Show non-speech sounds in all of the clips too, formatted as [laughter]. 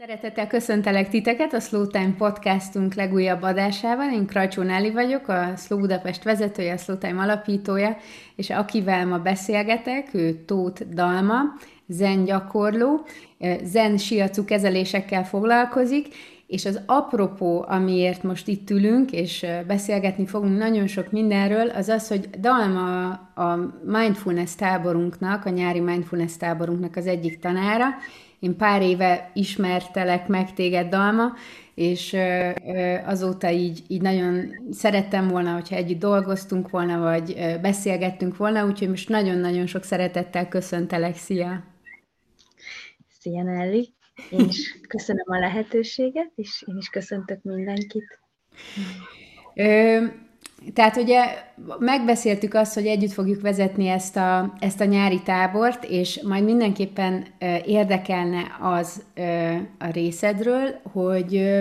Szeretettel köszöntelek titeket a Slow Time podcastunk legújabb adásában. Én Krajcsó Nelly vagyok, a Slow Budapest vezetője, a Slow Time alapítója, és akivel ma beszélgetek, ő Tóth Dalma, zen gyakorló, zen siacu kezelésekkel foglalkozik, és az apropó, amiért most itt ülünk, és beszélgetni fogunk nagyon sok mindenről, az az, hogy Dalma a mindfulness táborunknak, a nyári mindfulness táborunknak az egyik tanára, én pár éve ismertelek meg téged, Dalma, és azóta így, így nagyon szerettem volna, hogyha együtt dolgoztunk volna, vagy beszélgettünk volna, úgyhogy most nagyon-nagyon sok szeretettel köszöntelek. Szia! Szia, Nelly! Én is köszönöm a lehetőséget, és én is köszöntök mindenkit. Ö, tehát ugye megbeszéltük azt, hogy együtt fogjuk vezetni ezt a, ezt a nyári tábort, és majd mindenképpen érdekelne az a részedről, hogy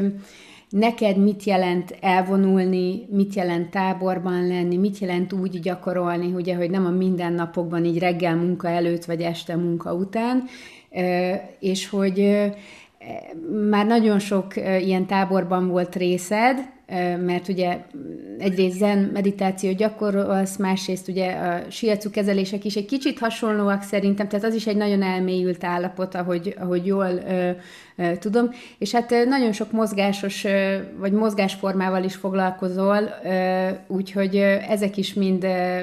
neked mit jelent elvonulni, mit jelent táborban lenni, mit jelent úgy gyakorolni, ugye, hogy nem a mindennapokban így reggel munka előtt, vagy este munka után, és hogy már nagyon sok ilyen táborban volt részed, mert ugye egyrészt zen meditáció gyakorolsz, másrészt ugye a siacu kezelések is egy kicsit hasonlóak szerintem, tehát az is egy nagyon elmélyült állapot, ahogy, ahogy jól ö, ö, tudom, és hát nagyon sok mozgásos ö, vagy mozgásformával is foglalkozol, ö, úgyhogy ö, ezek is mind ö,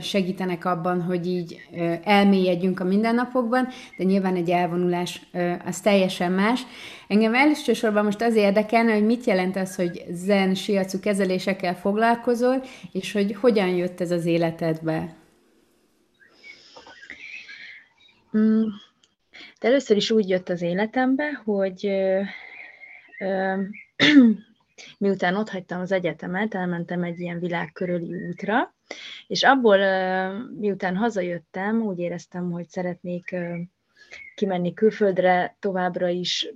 segítenek abban, hogy így ö, elmélyedjünk a mindennapokban, de nyilván egy elvonulás ö, az teljesen más. Engem elsősorban most az érdekelne, hogy mit jelent az, hogy zen siacu kezelésekkel foglalkozol, és hogy hogyan jött ez az életedbe? Mm, de először is úgy jött az életembe, hogy ö, ö, [clears throat] miután ott hagytam az egyetemet, elmentem egy ilyen világkörüli útra, és abból, miután hazajöttem, úgy éreztem, hogy szeretnék kimenni külföldre továbbra is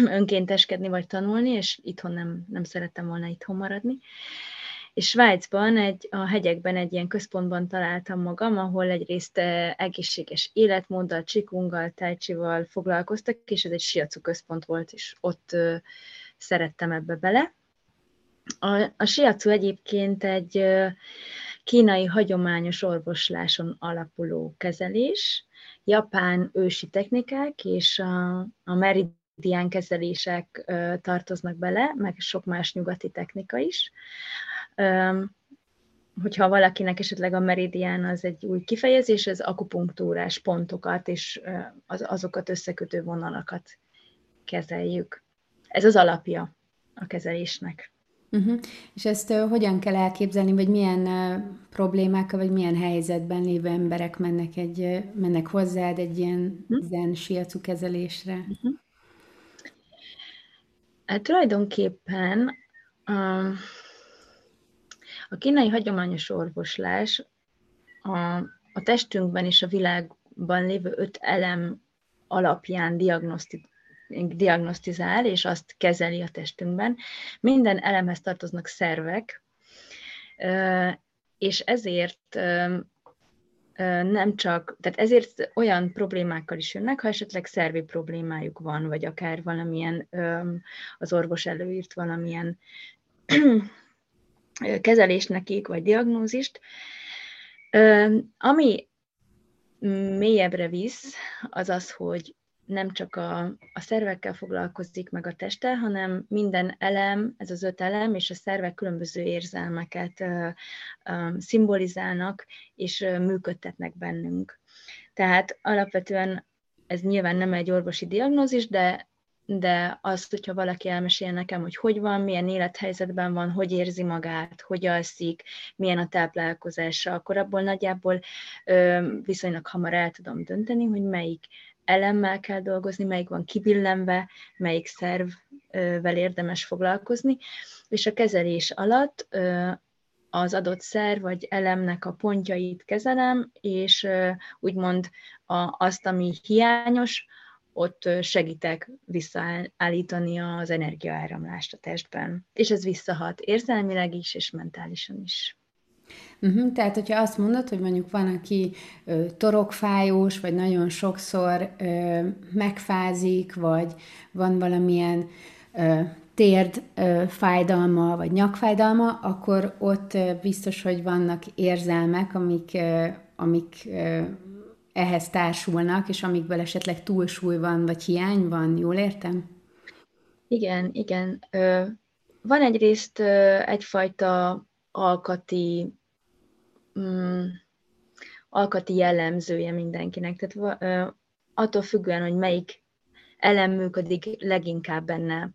[clears throat] önkénteskedni vagy tanulni, és itthon nem, nem szerettem volna itthon maradni. És Svájcban, egy, a hegyekben egy ilyen központban találtam magam, ahol egyrészt eh, egészséges életmóddal, csikunggal, tájcsival foglalkoztak, és ez egy siacu központ volt, és ott ö, szerettem ebbe bele. A, a siacu egyébként egy ö, kínai hagyományos orvosláson alapuló kezelés, japán ősi technikák és a, a merid kezelések tartoznak bele, meg sok más nyugati technika is. Hogyha valakinek esetleg a meridián az egy új kifejezés, ez akupunktúrás pontokat és azokat összekötő vonalakat kezeljük. Ez az alapja a kezelésnek. Uh-huh. És ezt uh, hogyan kell elképzelni, vagy milyen uh, problémákkal, vagy milyen helyzetben lévő emberek mennek, egy, uh, mennek hozzád egy ilyen uh-huh. zen siacu kezelésre? Uh-huh. Hát tulajdonképpen a, kínai hagyományos orvoslás a, a testünkben és a világban lévő öt elem alapján diagnoszti, diagnosztizál, és azt kezeli a testünkben. Minden elemhez tartoznak szervek, és ezért nem csak, tehát ezért olyan problémákkal is jönnek, ha esetleg szervi problémájuk van, vagy akár valamilyen, az orvos előírt valamilyen [clears throat] kezelés nekik, vagy diagnózist. Ami mélyebbre visz, az az, hogy nem csak a, a szervekkel foglalkozik meg a teste, hanem minden elem, ez az öt elem, és a szervek különböző érzelmeket ö, ö, szimbolizálnak, és ö, működtetnek bennünk. Tehát alapvetően ez nyilván nem egy orvosi diagnózis, de de azt, hogyha valaki elmesél nekem, hogy hogy van, milyen élethelyzetben van, hogy érzi magát, hogy alszik, milyen a táplálkozása, akkor abból nagyjából ö, viszonylag hamar el tudom dönteni, hogy melyik elemmel kell dolgozni, melyik van kibillenve, melyik szervvel érdemes foglalkozni, és a kezelés alatt az adott szerv vagy elemnek a pontjait kezelem, és úgymond azt, ami hiányos, ott segítek visszaállítani az energiaáramlást a testben. És ez visszahat érzelmileg is, és mentálisan is. Uh-huh. Tehát, hogyha azt mondod, hogy mondjuk van, aki ö, torokfájós, vagy nagyon sokszor ö, megfázik, vagy van valamilyen ö, térd ö, fájdalma, vagy nyakfájdalma, akkor ott ö, biztos, hogy vannak érzelmek, amik, ö, amik ö, ehhez társulnak, és amikből esetleg túlsúly van, vagy hiány van, jól értem? Igen, igen. Ö, van egyrészt ö, egyfajta alkati mm, alkati jellemzője mindenkinek. Tehát ö, attól függően, hogy melyik elem működik leginkább benne.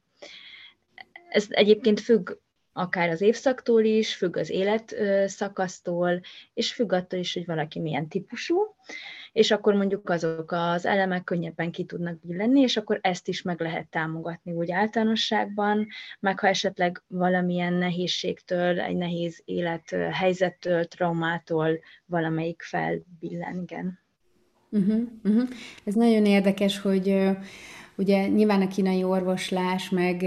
Ez egyébként függ akár az évszaktól is, függ az életszakasztól, és függ attól is, hogy valaki milyen típusú és akkor mondjuk azok az elemek könnyebben ki tudnak billenni, és akkor ezt is meg lehet támogatni úgy általánosságban, meg ha esetleg valamilyen nehézségtől, egy nehéz élethelyzettől, traumától valamelyik felbillen, igen. Uh-huh, uh-huh. Ez nagyon érdekes, hogy ugye nyilván a kínai orvoslás, meg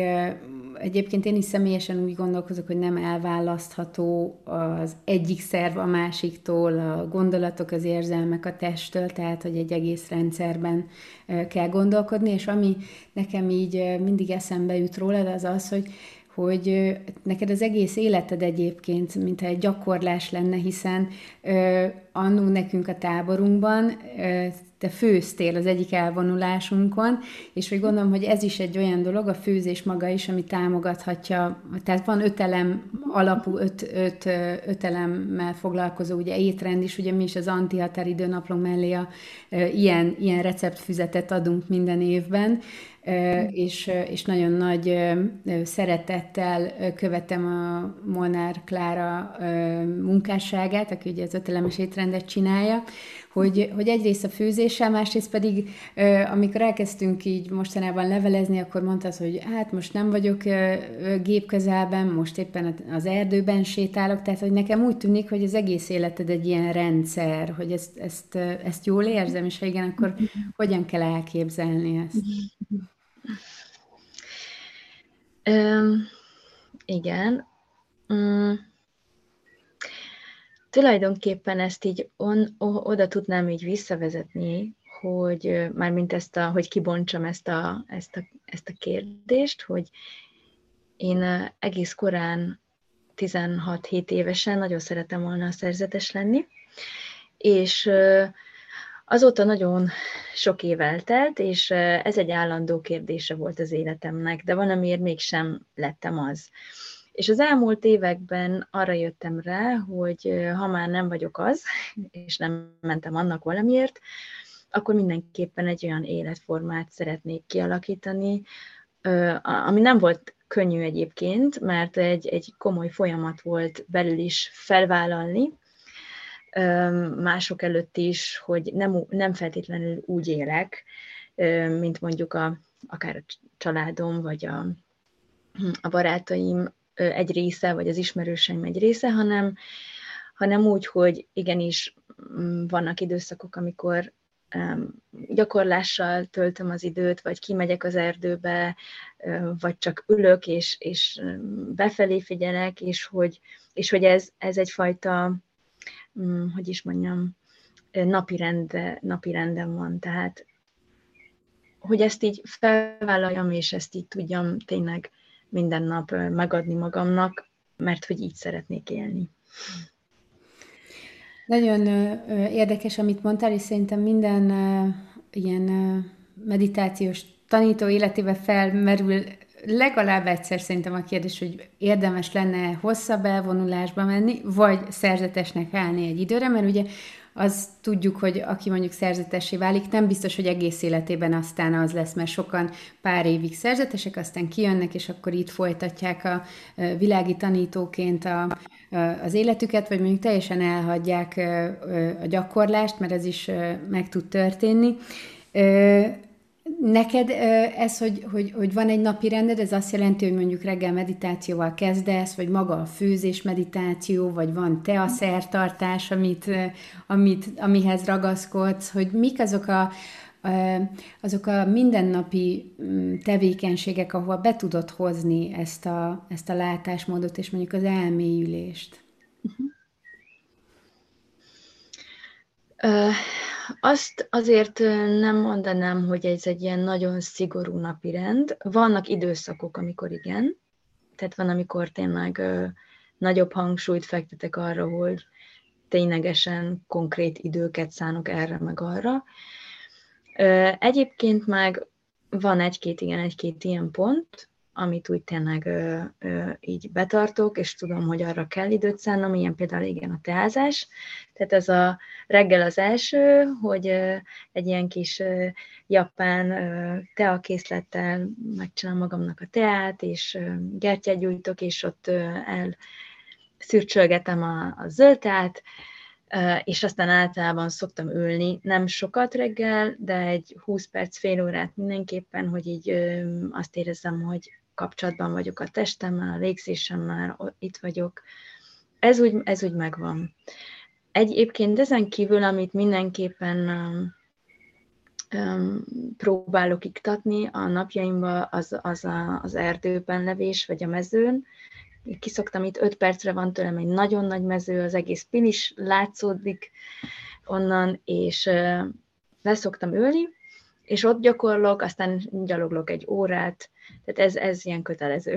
egyébként én is személyesen úgy gondolkozok, hogy nem elválasztható az egyik szerv a másiktól, a gondolatok, az érzelmek a testtől, tehát hogy egy egész rendszerben kell gondolkodni, és ami nekem így mindig eszembe jut rólad, az az, hogy hogy neked az egész életed egyébként, mintha egy gyakorlás lenne, hiszen annó nekünk a táborunkban te főztél az egyik elvonulásunkon, és hogy gondolom, hogy ez is egy olyan dolog, a főzés maga is, ami támogathatja, tehát van öt elem alapú, öt, öt, öt elemmel foglalkozó ugye étrend is, ugye mi is az antihatáridő naplónk mellé a, ilyen, ilyen receptfüzetet adunk minden évben, és, és nagyon nagy szeretettel követem a Molnár Klára munkásságát, aki ugye az ötelemes étrendet csinálja, hogy, hogy egyrészt a főzéssel, másrészt pedig, amikor elkezdtünk így mostanában levelezni, akkor mondtad, hogy hát most nem vagyok gép közelben, most éppen az erdőben sétálok, tehát hogy nekem úgy tűnik, hogy az egész életed egy ilyen rendszer, hogy ezt, ezt, ezt jól érzem, és ha igen, akkor hogyan kell elképzelni ezt? Um, igen. Um, tulajdonképpen ezt így on, oda tudnám így visszavezetni, hogy mármint ezt a, hogy kibontsam ezt a, ezt a, ezt a kérdést, hogy én egész korán 16-7 évesen nagyon szeretem volna a szerzetes lenni, és azóta nagyon sok év eltelt, és ez egy állandó kérdése volt az életemnek, de valamiért mégsem lettem az. És az elmúlt években arra jöttem rá, hogy ha már nem vagyok az, [laughs] és nem mentem annak valamiért, akkor mindenképpen egy olyan életformát szeretnék kialakítani, ami nem volt könnyű egyébként, mert egy, egy komoly folyamat volt belül is felvállalni, mások előtt is, hogy nem, nem feltétlenül úgy élek, mint mondjuk a, akár a családom, vagy a, a barátaim egy része, vagy az ismerőseim egy része, hanem, hanem úgy, hogy igenis mm, vannak időszakok, amikor gyakorlással töltöm az időt, vagy kimegyek az erdőbe, vagy csak ülök, és, és befelé figyelek, és hogy, és hogy ez, ez egyfajta, mm, hogy is mondjam, napi, rende, napi renden van. Tehát, hogy ezt így felvállaljam, és ezt így tudjam tényleg minden nap megadni magamnak, mert hogy így szeretnék élni. Nagyon érdekes, amit mondtál, és szerintem minden ilyen meditációs tanító életébe felmerül legalább egyszer szerintem a kérdés, hogy érdemes lenne hosszabb elvonulásba menni, vagy szerzetesnek állni egy időre, mert ugye az tudjuk, hogy aki mondjuk szerzetesé válik, nem biztos, hogy egész életében aztán az lesz, mert sokan pár évig szerzetesek, aztán kijönnek, és akkor itt folytatják a világi tanítóként a, az életüket, vagy mondjuk teljesen elhagyják a gyakorlást, mert ez is meg tud történni. Neked ez, hogy, hogy, hogy van egy napi rended, ez azt jelenti, hogy mondjuk reggel meditációval kezdesz, vagy maga a főzés meditáció, vagy van te a szertartás, amit, amit, amihez ragaszkodsz, hogy mik azok a, azok a mindennapi mm, tevékenységek, ahol be tudod hozni ezt a, ezt a látásmódot, és mondjuk az elmélyülést. Azt azért nem mondanám, hogy ez egy ilyen nagyon szigorú napi rend. Vannak időszakok, amikor igen. Tehát van, amikor tényleg nagyobb hangsúlyt fektetek arra, hogy ténylegesen konkrét időket szánok erre meg arra. Egyébként meg van egy-két, igen, egy-két ilyen pont, amit úgy tényleg ö, ö, így betartok, és tudom, hogy arra kell időt szánnom, ilyen például igen a teázás. Tehát ez a reggel az első, hogy ö, egy ilyen kis ö, japán ö, teakészlettel megcsinálom magamnak a teát, és ö, gertyát gyújtok, és ott ö, el szürcsölgetem a, a zöld teát, és aztán általában szoktam ülni, nem sokat reggel, de egy 20 perc, fél órát mindenképpen, hogy így azt érezzem, hogy kapcsolatban vagyok a testemmel, a légzésemmel, itt vagyok. Ez úgy, ez úgy megvan. Egyébként ezen kívül, amit mindenképpen um, um, próbálok iktatni a napjaimban, az, az a, az erdőben levés, vagy a mezőn. Kiszoktam itt, öt percre van tőlem egy nagyon nagy mező, az egész pin is látszódik onnan, és uh, leszoktam ülni, és ott gyakorlok, aztán gyaloglok egy órát, tehát ez, ez ilyen kötelező.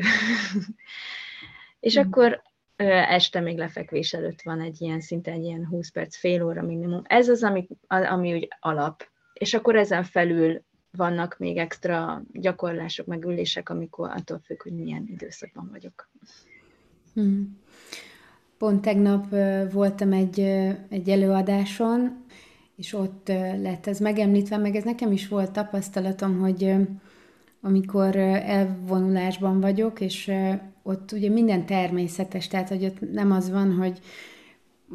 [laughs] és mm. akkor este még lefekvés előtt van egy ilyen, szinte egy ilyen 20 perc, fél óra minimum. Ez az, ami, ami úgy alap. És akkor ezen felül vannak még extra gyakorlások, meg ülések, amikor attól függ, hogy milyen időszakban vagyok. Hmm. Pont tegnap voltam egy, egy előadáson, és ott lett ez megemlítve, meg ez nekem is volt tapasztalatom, hogy amikor elvonulásban vagyok, és ott ugye minden természetes, tehát hogy ott nem az van, hogy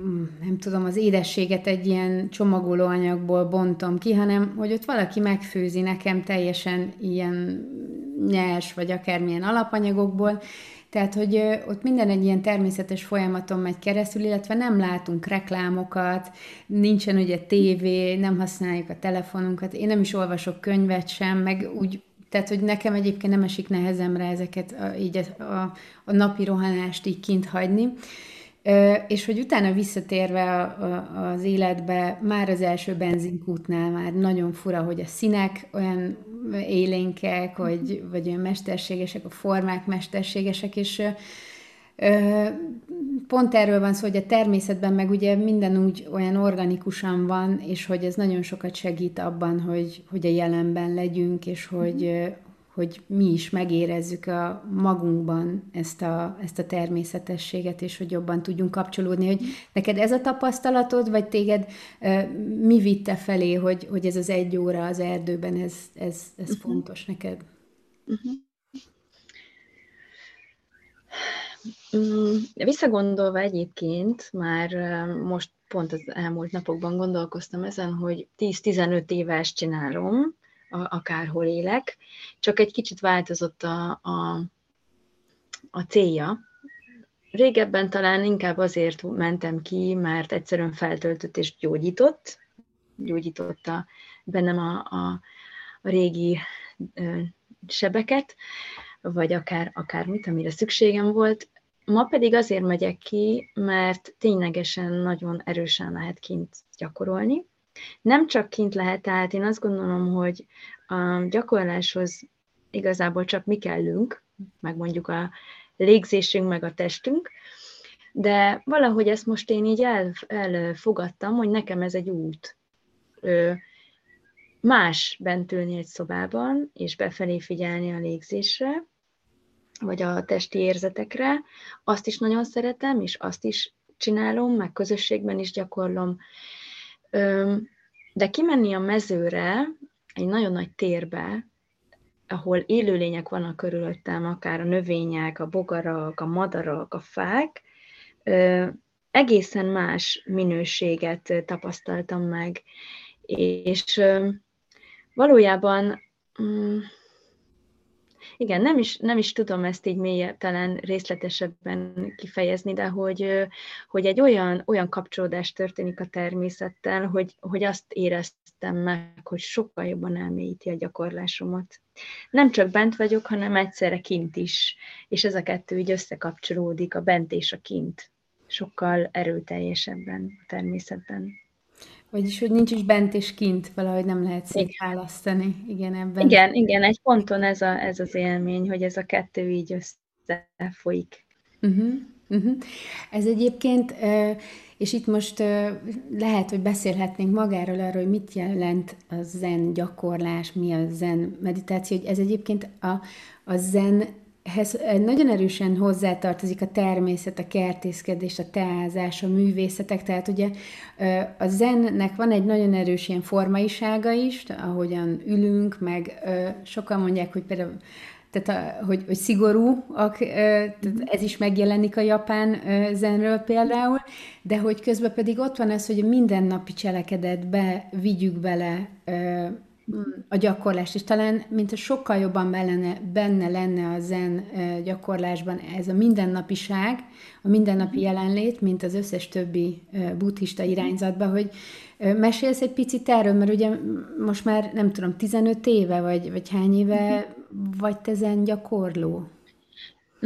mm, nem tudom, az édességet egy ilyen csomagolóanyagból bontom ki, hanem hogy ott valaki megfőzi nekem teljesen ilyen nyers, vagy akármilyen alapanyagokból, tehát, hogy ott minden egy ilyen természetes folyamaton megy keresztül, illetve nem látunk reklámokat, nincsen ugye tévé, nem használjuk a telefonunkat, én nem is olvasok könyvet sem, meg úgy tehát, hogy nekem egyébként nem esik nehezemre ezeket a, így a, a, a napi rohanást így kint hagyni. És hogy utána visszatérve a, a, az életbe, már az első benzinkútnál már nagyon fura, hogy a színek olyan élénkek, vagy, vagy olyan mesterségesek, a formák mesterségesek, és Pont erről van szó, hogy a természetben meg ugye minden úgy olyan organikusan van, és hogy ez nagyon sokat segít abban, hogy, hogy a jelenben legyünk, és hogy, hogy mi is megérezzük a magunkban ezt a, ezt a természetességet, és hogy jobban tudjunk kapcsolódni, hogy neked ez a tapasztalatod, vagy téged mi vitte felé, hogy, hogy ez az egy óra az erdőben, ez, ez, ez uh-huh. fontos neked? Uh-huh. Mm, visszagondolva egyébként, már most pont az elmúlt napokban gondolkoztam ezen, hogy 10-15 éves csinálom, akárhol élek, csak egy kicsit változott a, a, a célja. Régebben talán inkább azért mentem ki, mert egyszerűen feltöltött és gyógyított, gyógyította bennem a, a, a régi sebeket, vagy akár, akármit, amire szükségem volt. Ma pedig azért megyek ki, mert ténylegesen nagyon erősen lehet kint gyakorolni. Nem csak kint lehet, tehát én azt gondolom, hogy a gyakorláshoz igazából csak mi kellünk, meg mondjuk a légzésünk, meg a testünk, de valahogy ezt most én így el, elfogadtam, hogy nekem ez egy út. Ö, más bent ülni egy szobában, és befelé figyelni a légzésre, vagy a testi érzetekre, azt is nagyon szeretem, és azt is csinálom, meg közösségben is gyakorlom. De kimenni a mezőre, egy nagyon nagy térbe, ahol élőlények vannak körülöttem, akár a növények, a bogarak, a madarak, a fák, egészen más minőséget tapasztaltam meg. És valójában mm, igen, nem is, nem is tudom ezt így mélyebb, talán részletesebben kifejezni, de hogy, hogy egy olyan, olyan kapcsolódás történik a természettel, hogy, hogy azt éreztem meg, hogy sokkal jobban elmélyíti a gyakorlásomat. Nem csak bent vagyok, hanem egyszerre kint is, és ez a kettő így összekapcsolódik, a bent és a kint, sokkal erőteljesebben a természetben. Vagyis, hogy nincs is bent és kint, valahogy nem lehet szétválasztani. Igen, ebben. Igen, igen, egy ponton ez, a, ez az élmény, hogy ez a kettő így összefolyik. Uh-huh, uh-huh. Ez egyébként, és itt most lehet, hogy beszélhetnénk magáról arról, hogy mit jelent a zen gyakorlás, mi a zen meditáció, hogy ez egyébként a, a zen ehhez nagyon erősen hozzátartozik a természet, a kertészkedés, a teázás, a művészetek, tehát ugye a zennek van egy nagyon erős ilyen formaisága is, ahogyan ülünk, meg sokan mondják, hogy például tehát hogy, hogy szigorú, tehát ez is megjelenik a japán zenről például, de hogy közben pedig ott van ez, hogy a mindennapi cselekedetbe vigyük bele a gyakorlást, és talán, mint sokkal jobban benne, benne lenne a zen gyakorlásban ez a mindennapiság, a mindennapi jelenlét, mint az összes többi buddhista irányzatban, hogy mesélsz egy picit erről, mert ugye most már nem tudom, 15 éve, vagy, vagy hány éve vagy te zen gyakorló?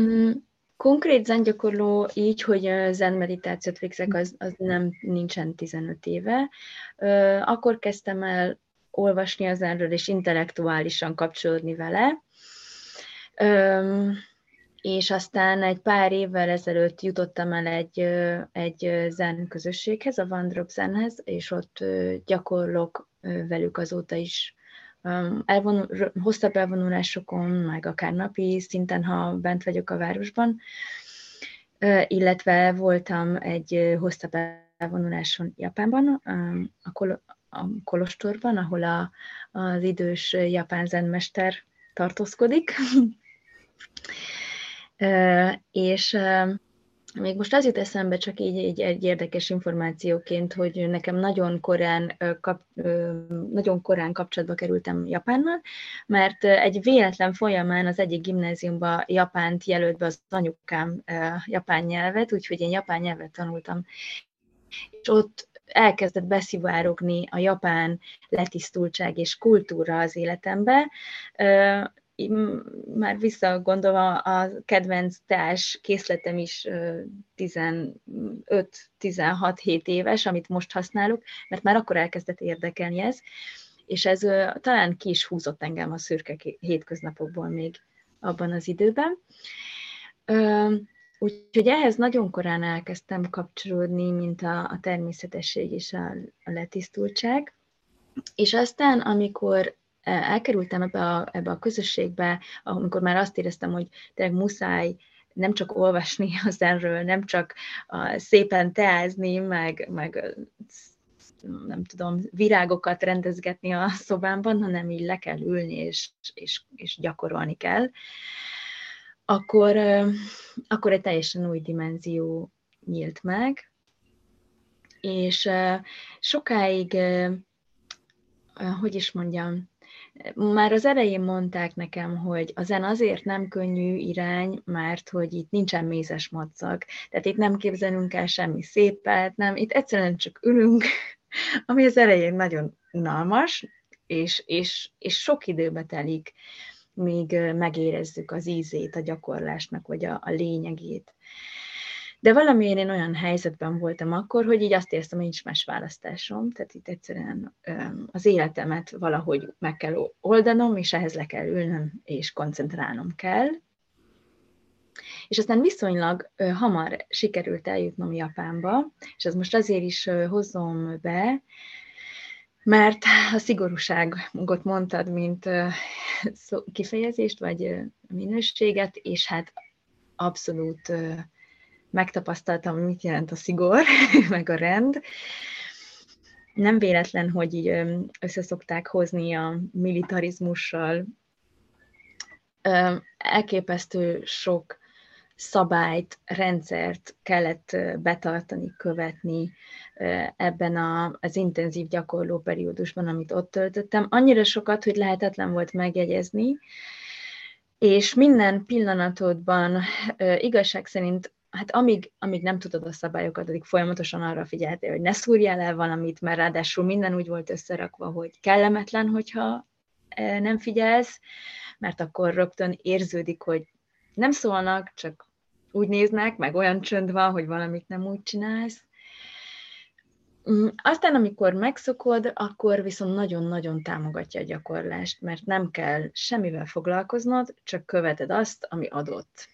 Mm, konkrét zen gyakorló így, hogy zen meditációt végzek, az, az nem nincsen 15 éve. Akkor kezdtem el olvasni az erről, és intellektuálisan kapcsolódni vele. Öm, és aztán egy pár évvel ezelőtt jutottam el egy, egy zen közösséghez, a Vandrop Zenhez, és ott gyakorlok velük azóta is elvonul, hosszabb elvonulásokon, meg akár napi szinten, ha bent vagyok a városban, illetve voltam egy hosszabb elvonuláson Japánban, a, a Kolostorban, ahol a, az idős japán zenmester tartózkodik. [laughs] és még most az jut eszembe csak így, így egy érdekes információként, hogy nekem nagyon korán, kap, nagyon korán kapcsolatba kerültem Japánnal, mert egy véletlen folyamán az egyik gimnáziumba Japánt jelölt be az anyukám japán nyelvet, úgyhogy én japán nyelvet tanultam. És ott elkezdett beszivárogni a japán letisztultság és kultúra az életembe. Már visszagondolva a kedvenc teás készletem is 15-16-7 éves, amit most használok, mert már akkor elkezdett érdekelni ez, és ez talán ki is húzott engem a szürke hétköznapokból még abban az időben. Úgyhogy ehhez nagyon korán elkezdtem kapcsolódni, mint a, a természetesség és a, a letisztultság. És aztán, amikor elkerültem ebbe a, ebbe a közösségbe, amikor már azt éreztem, hogy tényleg muszáj nem csak olvasni az erről, nem csak a, szépen teázni, meg, meg nem tudom, virágokat rendezgetni a szobámban, hanem így le kell ülni, és, és, és gyakorolni kell akkor, akkor egy teljesen új dimenzió nyílt meg, és sokáig, hogy is mondjam, már az elején mondták nekem, hogy a zen azért nem könnyű irány, mert hogy itt nincsen mézes madzag. Tehát itt nem képzelünk el semmi szépet, nem, itt egyszerűen csak ülünk, [laughs] ami az elején nagyon unalmas, és, és, és sok időbe telik míg megérezzük az ízét a gyakorlásnak, vagy a, a lényegét. De valamiért én olyan helyzetben voltam akkor, hogy így azt éreztem, hogy nincs más választásom, tehát itt egyszerűen az életemet valahogy meg kell oldanom, és ehhez le kell ülnöm, és koncentrálnom kell. És aztán viszonylag hamar sikerült eljutnom Japánba, és ez most azért is hozom be, mert a szigorúságot mondtad, mint kifejezést, vagy minőséget, és hát abszolút megtapasztaltam, mit jelent a szigor, [laughs] meg a rend. Nem véletlen, hogy így összeszokták hozni a militarizmussal. Elképesztő sok szabályt, rendszert kellett betartani, követni ebben a, az intenzív gyakorló periódusban, amit ott töltöttem. Annyira sokat, hogy lehetetlen volt megjegyezni, és minden pillanatodban igazság szerint hát amíg, amíg nem tudod a szabályokat, addig folyamatosan arra figyeltél, hogy ne szúrjál el valamit, mert ráadásul minden úgy volt összerakva, hogy kellemetlen, hogyha nem figyelsz, mert akkor rögtön érződik, hogy nem szólnak, csak úgy néznek, meg olyan csönd van, hogy valamit nem úgy csinálsz. Mm, aztán, amikor megszokod, akkor viszont nagyon-nagyon támogatja a gyakorlást, mert nem kell semmivel foglalkoznod, csak követed azt, ami adott.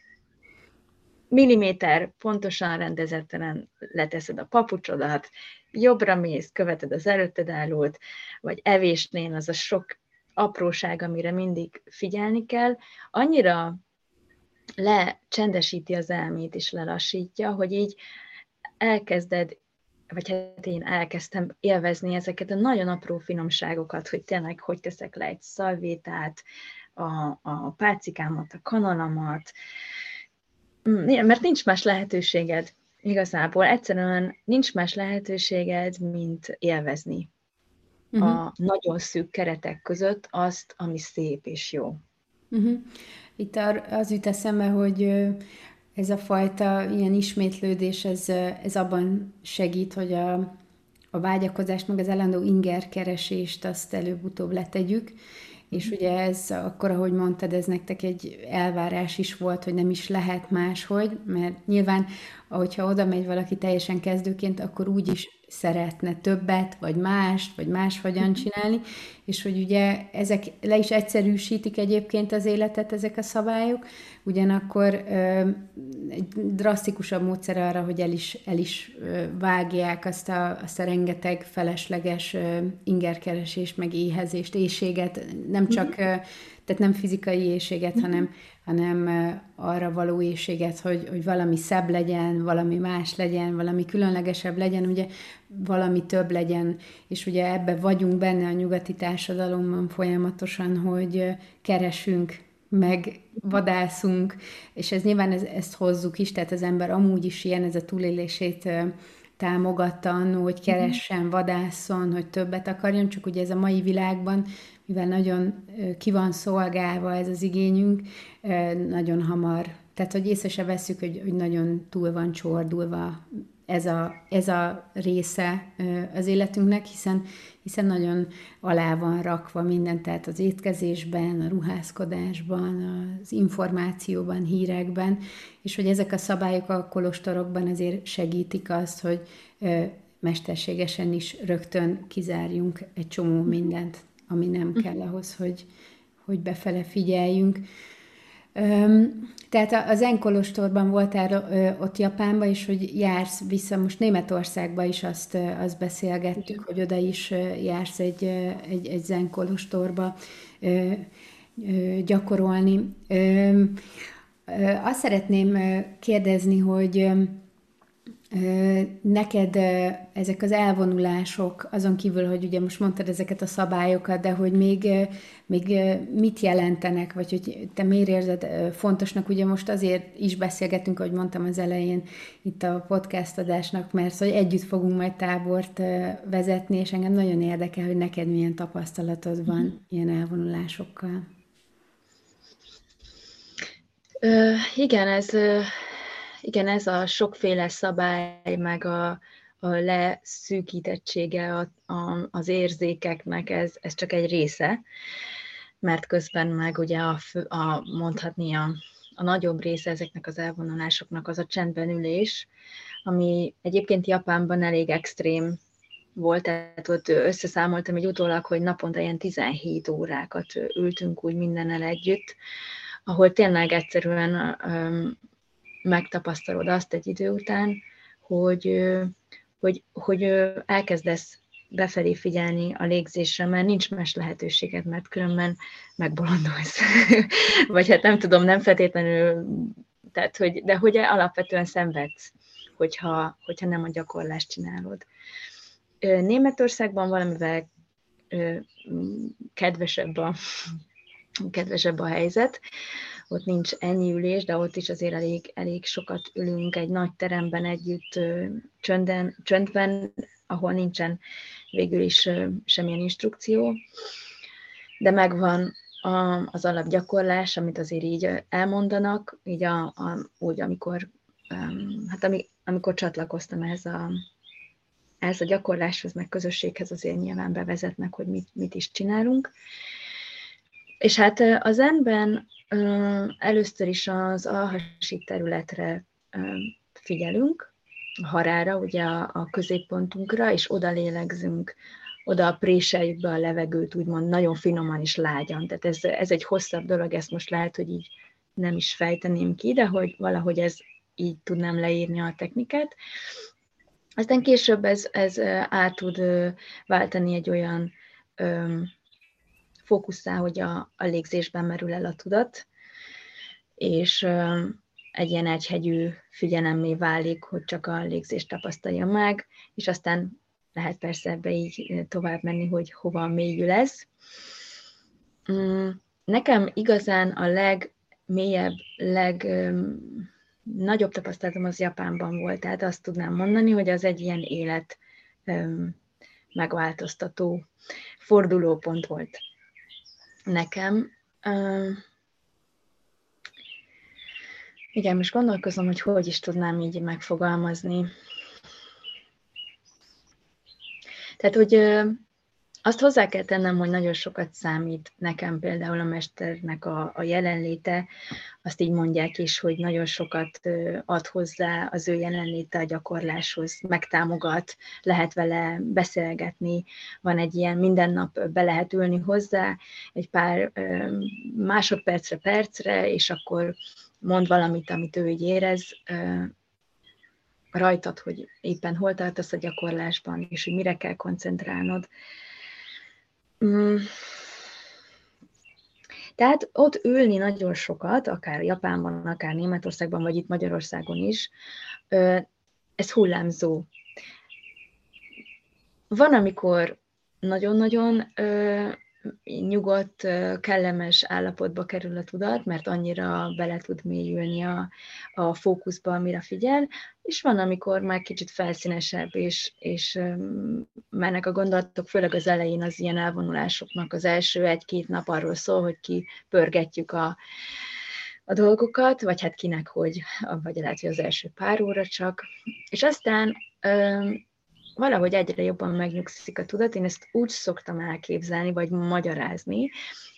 Milliméter pontosan rendezetten leteszed a papucsodat, jobbra mész, követed az előtted állót, vagy evésnél az a sok apróság, amire mindig figyelni kell, annyira lecsendesíti az elmét és lelassítja, hogy így elkezded vagy hát én elkezdtem élvezni ezeket a nagyon apró finomságokat, hogy tényleg hogy teszek le egy szalvétát, a, a pácikámat, a kanalamat, mm, mert nincs más lehetőséged igazából, egyszerűen nincs más lehetőséged, mint élvezni uh-huh. a nagyon szűk keretek között azt, ami szép és jó. Uh-huh. Itt az jut eszembe, hogy ez a fajta ilyen ismétlődés, ez, ez abban segít, hogy a, a vágyakozást, meg az állandó ingerkeresést azt előbb-utóbb letegyük, és mhm. ugye ez akkor, ahogy mondtad, ez nektek egy elvárás is volt, hogy nem is lehet máshogy, mert nyilván, ahogyha oda megy valaki teljesen kezdőként, akkor úgy is szeretne többet, vagy mást, vagy máshogyan mhm. csinálni, és hogy ugye ezek le is egyszerűsítik egyébként az életet, ezek a szabályok, ugyanakkor ö, egy drasztikusabb módszer arra, hogy el is, el is ö, vágják azt a, azt a rengeteg felesleges ö, ingerkeresést, meg éhezést, éjséget, nem csak, ö, tehát nem fizikai éjséget, hanem hanem arra való éjséget, hogy, hogy valami szebb legyen, valami más legyen, valami különlegesebb legyen, ugye valami több legyen, és ugye ebbe vagyunk benne a nyugati társadalomban folyamatosan, hogy keresünk, meg vadászunk, és ez nyilván ez, ezt hozzuk is, tehát az ember amúgy is ilyen, ez a túlélését támogatta annó, hogy keressen, vadászon, hogy többet akarjon, csak ugye ez a mai világban mivel nagyon ki van szolgálva ez az igényünk, nagyon hamar, tehát hogy észre se veszük, hogy, hogy nagyon túl van csordulva ez a, ez a része az életünknek, hiszen, hiszen nagyon alá van rakva minden, tehát az étkezésben, a ruházkodásban, az információban, hírekben, és hogy ezek a szabályok a kolostorokban azért segítik azt, hogy mesterségesen is rögtön kizárjunk egy csomó mindent ami nem hm. kell ahhoz, hogy, hogy befele figyeljünk. Tehát az Enkolostorban voltál ott Japánban, és hogy jársz vissza, most Németországba is azt, azt beszélgettük, hogy oda is jársz egy, egy, egy zenkolostorba gyakorolni. Azt szeretném kérdezni, hogy Neked ezek az elvonulások, azon kívül, hogy ugye most mondtad ezeket a szabályokat, de hogy még, még mit jelentenek, vagy hogy te miért érzed fontosnak, ugye most azért is beszélgetünk, ahogy mondtam az elején itt a podcast adásnak, mert hogy együtt fogunk majd tábort vezetni, és engem nagyon érdekel, hogy neked milyen tapasztalatod van mm. ilyen elvonulásokkal. Ö, igen, ez igen, ez a sokféle szabály, meg a, a leszűkítettsége a, a, az érzékeknek, ez, ez csak egy része, mert közben meg ugye a, a mondhatni a, a nagyobb része ezeknek az elvonulásoknak az a csendben ülés, ami egyébként Japánban elég extrém volt, tehát ott összeszámoltam egy utólag, hogy naponta ilyen 17 órákat ültünk úgy mindennel együtt, ahol tényleg egyszerűen megtapasztalod azt egy idő után, hogy, hogy, hogy elkezdesz befelé figyelni a légzésre, mert nincs más lehetőséged, mert különben megbolondulsz. [laughs] Vagy hát nem tudom, nem feltétlenül, tehát, hogy, de hogy alapvetően szenvedsz, hogyha, hogyha nem a gyakorlást csinálod. Németországban valamivel kedvesebb a, kedvesebb a helyzet ott nincs ennyi ülés, de ott is azért elég, elég sokat ülünk egy nagy teremben együtt, csönden, csöndben, ahol nincsen végül is semmilyen instrukció, de megvan a, az alapgyakorlás, amit azért így elmondanak, így a, a, úgy, amikor, hát ami, amikor csatlakoztam ehhez a, ehhez a gyakorláshoz, meg közösséghez azért nyilván bevezetnek, hogy mit, mit is csinálunk. És hát az enben Először is az alhasi területre figyelünk, harára, ugye a, a középpontunkra, és oda lélegzünk, oda préseljük be a levegőt, úgymond nagyon finoman és lágyan. Tehát ez, ez egy hosszabb dolog, ezt most lehet, hogy így nem is fejteném ki, de hogy valahogy ez így tudnám leírni a technikát. Aztán később ez, ez át tud váltani egy olyan fókuszá, hogy a, a légzésben merül el a tudat, és egy ilyen egyhegyű figyelemmé válik, hogy csak a légzést tapasztalja meg, és aztán lehet persze ebbe így tovább menni, hogy hova mélyül ez. Mm, nekem igazán a legmélyebb, legnagyobb tapasztalatom az Japánban volt, tehát azt tudnám mondani, hogy az egy ilyen élet megváltoztató fordulópont volt nekem. Igen, most gondolkozom, hogy hogy is tudnám így megfogalmazni. Tehát, hogy azt hozzá kell tennem, hogy nagyon sokat számít nekem például a mesternek a, a jelenléte, azt így mondják is, hogy nagyon sokat ad hozzá az ő jelenléte a gyakorláshoz, megtámogat, lehet vele beszélgetni, van egy ilyen minden nap be lehet ülni hozzá, egy pár másodpercre, percre, és akkor mond valamit, amit ő így érez, rajtad, hogy éppen hol tartasz a gyakorlásban, és hogy mire kell koncentrálnod. Mm. Tehát ott ülni nagyon sokat, akár Japánban, akár Németországban, vagy itt Magyarországon is, ez hullámzó. Van, amikor nagyon-nagyon nyugodt, kellemes állapotba kerül a tudat, mert annyira bele tud mélyülni a, a fókuszba, amire figyel, és van, amikor már kicsit felszínesebb, és, és mennek a gondolatok, főleg az elején az ilyen elvonulásoknak az első egy-két nap arról szól, hogy ki pörgetjük a, a dolgokat, vagy hát kinek hogy, vagy lehet, hogy az első pár óra csak. És aztán valahogy egyre jobban megnyugszik a tudat. Én ezt úgy szoktam elképzelni, vagy magyarázni,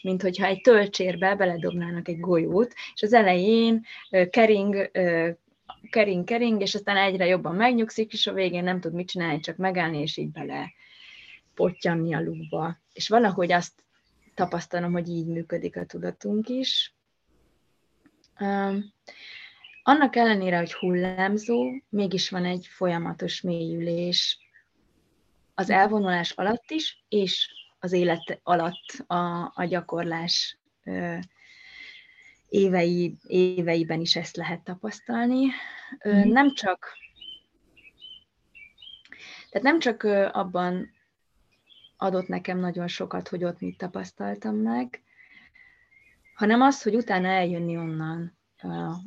mint hogyha egy töltsérbe beledobnának egy golyót, és az elején kering, kering, kering, és aztán egyre jobban megnyugszik, és a végén nem tud mit csinálni, csak megállni, és így bele pottyanni a lúba. És valahogy azt tapasztalom, hogy így működik a tudatunk is. Annak ellenére, hogy hullámzó, mégis van egy folyamatos mélyülés az elvonulás alatt is, és az élet alatt a, a gyakorlás évei, éveiben is ezt lehet tapasztalni. Mm. Nem csak tehát nem csak abban adott nekem nagyon sokat, hogy ott mit tapasztaltam meg, hanem az, hogy utána eljönni onnan,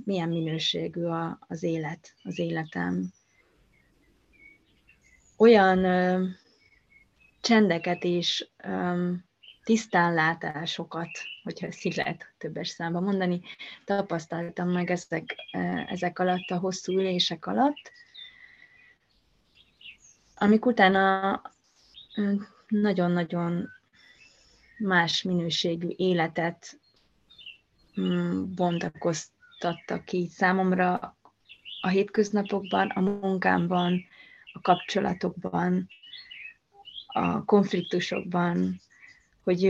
milyen minőségű az élet, az életem. Olyan csendeket és um, tisztánlátásokat, hogyha ezt így lehet többes számba mondani, tapasztaltam meg ezek, ezek alatt, a hosszú ülések alatt, amik utána nagyon-nagyon más minőségű életet bontakoztattak ki számomra a hétköznapokban, a munkámban, a kapcsolatokban, a konfliktusokban, hogy,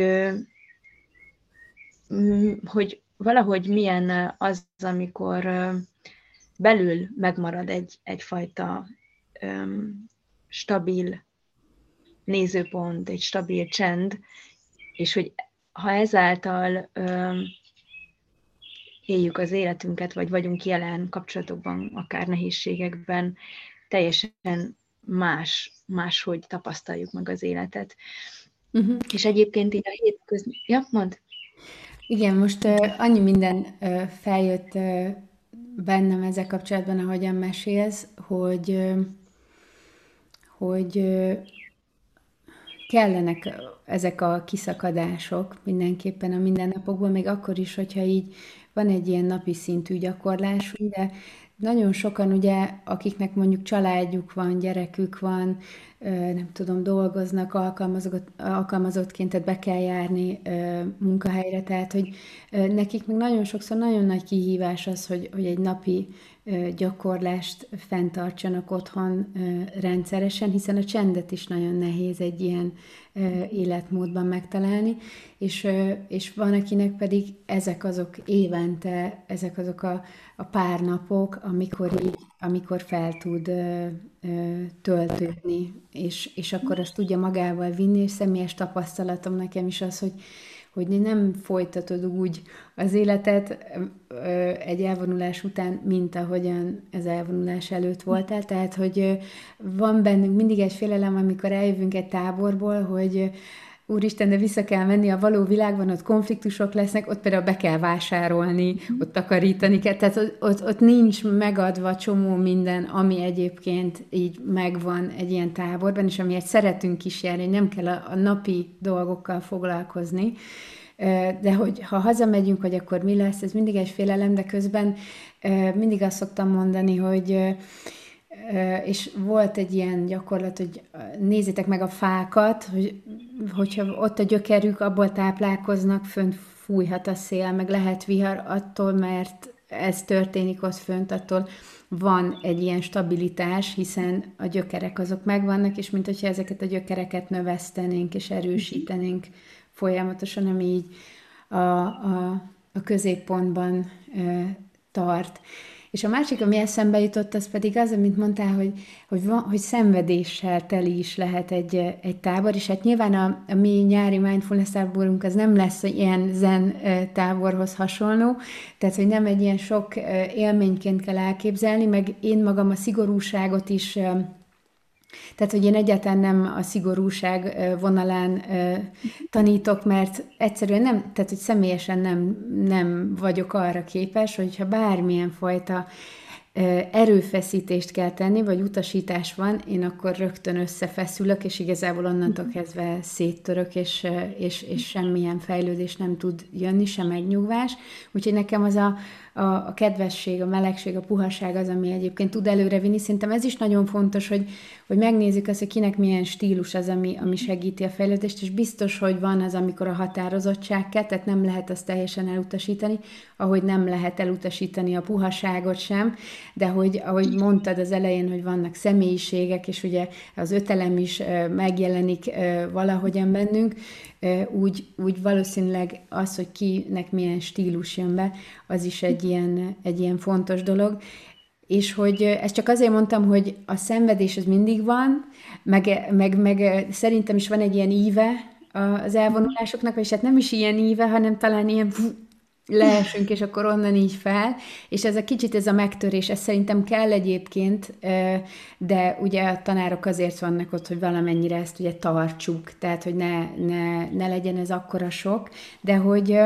hogy valahogy milyen az, amikor belül megmarad egy, egyfajta stabil nézőpont, egy stabil csend, és hogy ha ezáltal éljük az életünket, vagy vagyunk jelen kapcsolatokban, akár nehézségekben, teljesen más, máshogy tapasztaljuk meg az életet. Uh-huh. És egyébként így a hétköznapi... Ja, mond. Igen, most uh, annyi minden uh, feljött uh, bennem ezzel kapcsolatban, ahogyan mesélsz, hogy, uh, hogy uh, kellenek ezek a kiszakadások mindenképpen a mindennapokban, még akkor is, hogyha így van egy ilyen napi szintű gyakorlás, de nagyon sokan ugye, akiknek mondjuk családjuk van, gyerekük van, nem tudom, dolgoznak alkalmazott, alkalmazottként, tehát be kell járni munkahelyre, tehát hogy nekik még nagyon sokszor nagyon nagy kihívás az, hogy, hogy egy napi gyakorlást fenntartsanak otthon rendszeresen, hiszen a csendet is nagyon nehéz egy ilyen életmódban megtalálni, és, és van, akinek pedig ezek azok évente, ezek azok a, a pár napok, amikor így, amikor fel tud töltődni, és, és akkor azt tudja magával vinni, és személyes tapasztalatom nekem is az, hogy hogy nem folytatod úgy az életet egy elvonulás után, mint ahogyan az elvonulás előtt voltál. Tehát, hogy van bennünk mindig egy félelem, amikor eljövünk egy táborból, hogy úristen, de vissza kell menni a való világban, ott konfliktusok lesznek, ott például be kell vásárolni, ott takarítani kell, tehát ott, ott, ott nincs megadva csomó minden, ami egyébként így megvan egy ilyen táborban, és amiért szeretünk is járni, nem kell a, a napi dolgokkal foglalkozni, de hogy ha hazamegyünk, hogy akkor mi lesz, ez mindig egy félelem, de közben mindig azt szoktam mondani, hogy és volt egy ilyen gyakorlat, hogy nézzétek meg a fákat, hogy, hogyha ott a gyökerük, abból táplálkoznak, fönt fújhat a szél, meg lehet vihar attól, mert ez történik ott fönt, attól van egy ilyen stabilitás, hiszen a gyökerek azok megvannak, és mint hogyha ezeket a gyökereket növesztenénk és erősítenénk folyamatosan, ami így a, a, a középpontban e, tart. És a másik, ami eszembe jutott, az pedig az, amit mondtál, hogy, hogy, van, hogy szenvedéssel teli is lehet egy, egy tábor, és hát nyilván a, a mi nyári mindfulness táborunk az nem lesz ilyen zen táborhoz hasonló, tehát hogy nem egy ilyen sok élményként kell elképzelni, meg én magam a szigorúságot is tehát, hogy én egyáltalán nem a szigorúság vonalán tanítok, mert egyszerűen nem, tehát, hogy személyesen nem, nem vagyok arra képes, hogyha bármilyen fajta erőfeszítést kell tenni, vagy utasítás van, én akkor rögtön összefeszülök, és igazából onnantól kezdve széttörök, és, és, és semmilyen fejlődés nem tud jönni, sem megnyugvás. Úgyhogy nekem az a, a, a kedvesség, a melegség, a puhaság az, ami egyébként tud előrevinni. Szerintem ez is nagyon fontos, hogy, hogy megnézzük azt, hogy kinek milyen stílus az, ami, ami segíti a fejlődést, és biztos, hogy van az, amikor a határozottság kell, tehát nem lehet azt teljesen elutasítani, ahogy nem lehet elutasítani a puhaságot sem, de hogy, ahogy mondtad az elején, hogy vannak személyiségek, és ugye az ötelem is megjelenik valahogyan bennünk, úgy, úgy valószínűleg az, hogy kinek milyen stílus jön be, az is egy ilyen, egy ilyen fontos dolog. És hogy ezt csak azért mondtam, hogy a szenvedés az mindig van, meg, meg, meg szerintem is van egy ilyen íve az elvonulásoknak, és hát nem is ilyen íve, hanem talán ilyen leesünk, és akkor onnan így fel, és ez a kicsit ez a megtörés, ez szerintem kell egyébként, de ugye a tanárok azért vannak ott, hogy valamennyire ezt ugye tartsuk, tehát hogy ne, ne, ne legyen ez akkora sok, de hogy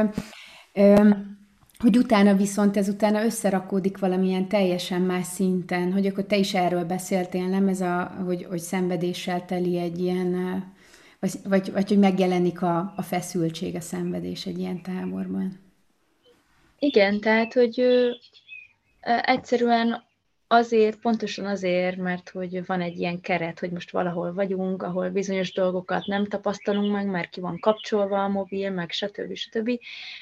hogy utána viszont ez utána összerakódik valamilyen teljesen más szinten, hogy akkor te is erről beszéltél, nem ez a, hogy, hogy szenvedéssel teli egy ilyen, vagy, vagy, vagy hogy megjelenik a, a feszültség, a szenvedés egy ilyen táborban. Igen, tehát, hogy ö, egyszerűen azért, pontosan azért, mert hogy van egy ilyen keret, hogy most valahol vagyunk, ahol bizonyos dolgokat nem tapasztalunk meg, mert ki van kapcsolva a mobil, meg stb. stb.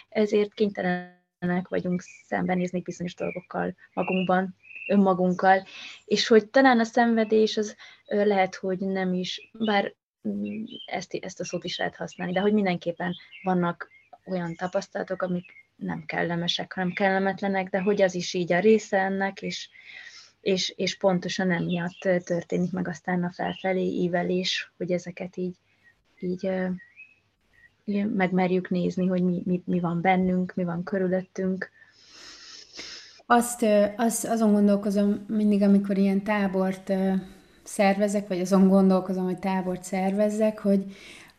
Ezért kénytelenek vagyunk szembenézni bizonyos dolgokkal magunkban, önmagunkkal, és hogy talán a szenvedés az lehet, hogy nem is, bár mm, ezt, ezt a szót is lehet használni, de hogy mindenképpen vannak olyan tapasztalatok, amik nem kellemesek, hanem kellemetlenek, de hogy az is így a része ennek, és, és, és pontosan emiatt történik meg aztán a felfelé ívelés, hogy ezeket így, így megmerjük nézni, hogy mi, mi, mi van bennünk, mi van körülöttünk. Azt, az, azon gondolkozom mindig, amikor ilyen tábort szervezek, vagy azon gondolkozom, hogy tábort szervezzek, hogy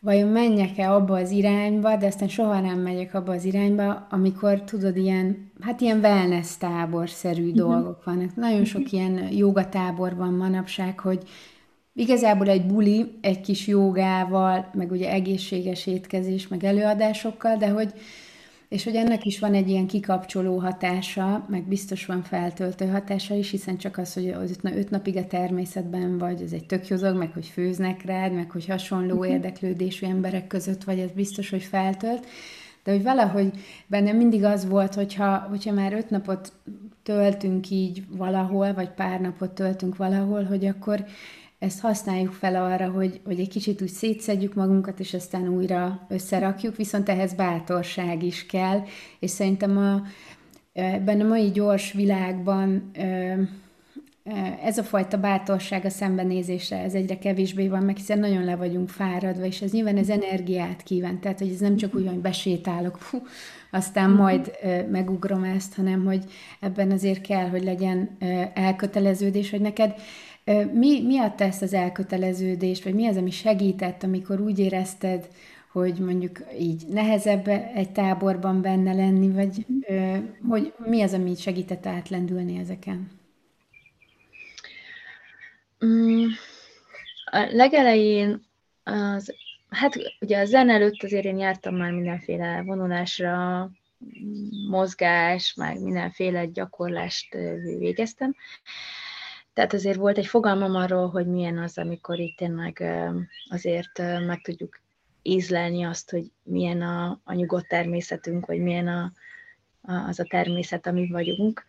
vajon menjek-e abba az irányba, de aztán soha nem megyek abba az irányba, amikor tudod, ilyen, hát ilyen wellness táborszerű uh-huh. dolgok vannak. Nagyon sok uh-huh. ilyen jogatábor van manapság, hogy igazából egy buli, egy kis jogával, meg ugye egészséges étkezés, meg előadásokkal, de hogy És hogy ennek is van egy ilyen kikapcsoló hatása, meg biztos van feltöltő hatása is, hiszen csak az, hogy az öt napig a természetben vagy, ez egy tök jó dolog, meg hogy főznek rád, meg hogy hasonló uh-huh. érdeklődésű emberek között vagy, ez biztos, hogy feltölt. De hogy valahogy bennem mindig az volt, hogyha, hogyha már öt napot töltünk így valahol, vagy pár napot töltünk valahol, hogy akkor ezt használjuk fel arra, hogy, hogy egy kicsit úgy szétszedjük magunkat, és aztán újra összerakjuk, viszont ehhez bátorság is kell, és szerintem a, ebben a mai gyors világban ez a fajta bátorság a szembenézésre, ez egyre kevésbé van, meg hiszen nagyon le vagyunk fáradva, és ez nyilván ez energiát kíván, tehát hogy ez nem csak úgy, hogy besétálok, fú, aztán mhm. majd megugrom ezt, hanem hogy ebben azért kell, hogy legyen elköteleződés, hogy neked mi, mi adta ezt az elköteleződést, vagy mi az, ami segített, amikor úgy érezted, hogy mondjuk így nehezebb egy táborban benne lenni, vagy hogy mi az, ami segített átlendülni ezeken? Mm, a legelején az, hát ugye a zen előtt azért én jártam már mindenféle vonulásra, mozgás, meg mindenféle gyakorlást végeztem, tehát azért volt egy fogalmam arról, hogy milyen az, amikor itt tényleg azért meg tudjuk ízlelni azt, hogy milyen a, a nyugodt természetünk, vagy milyen a, a, az a természet, ami vagyunk.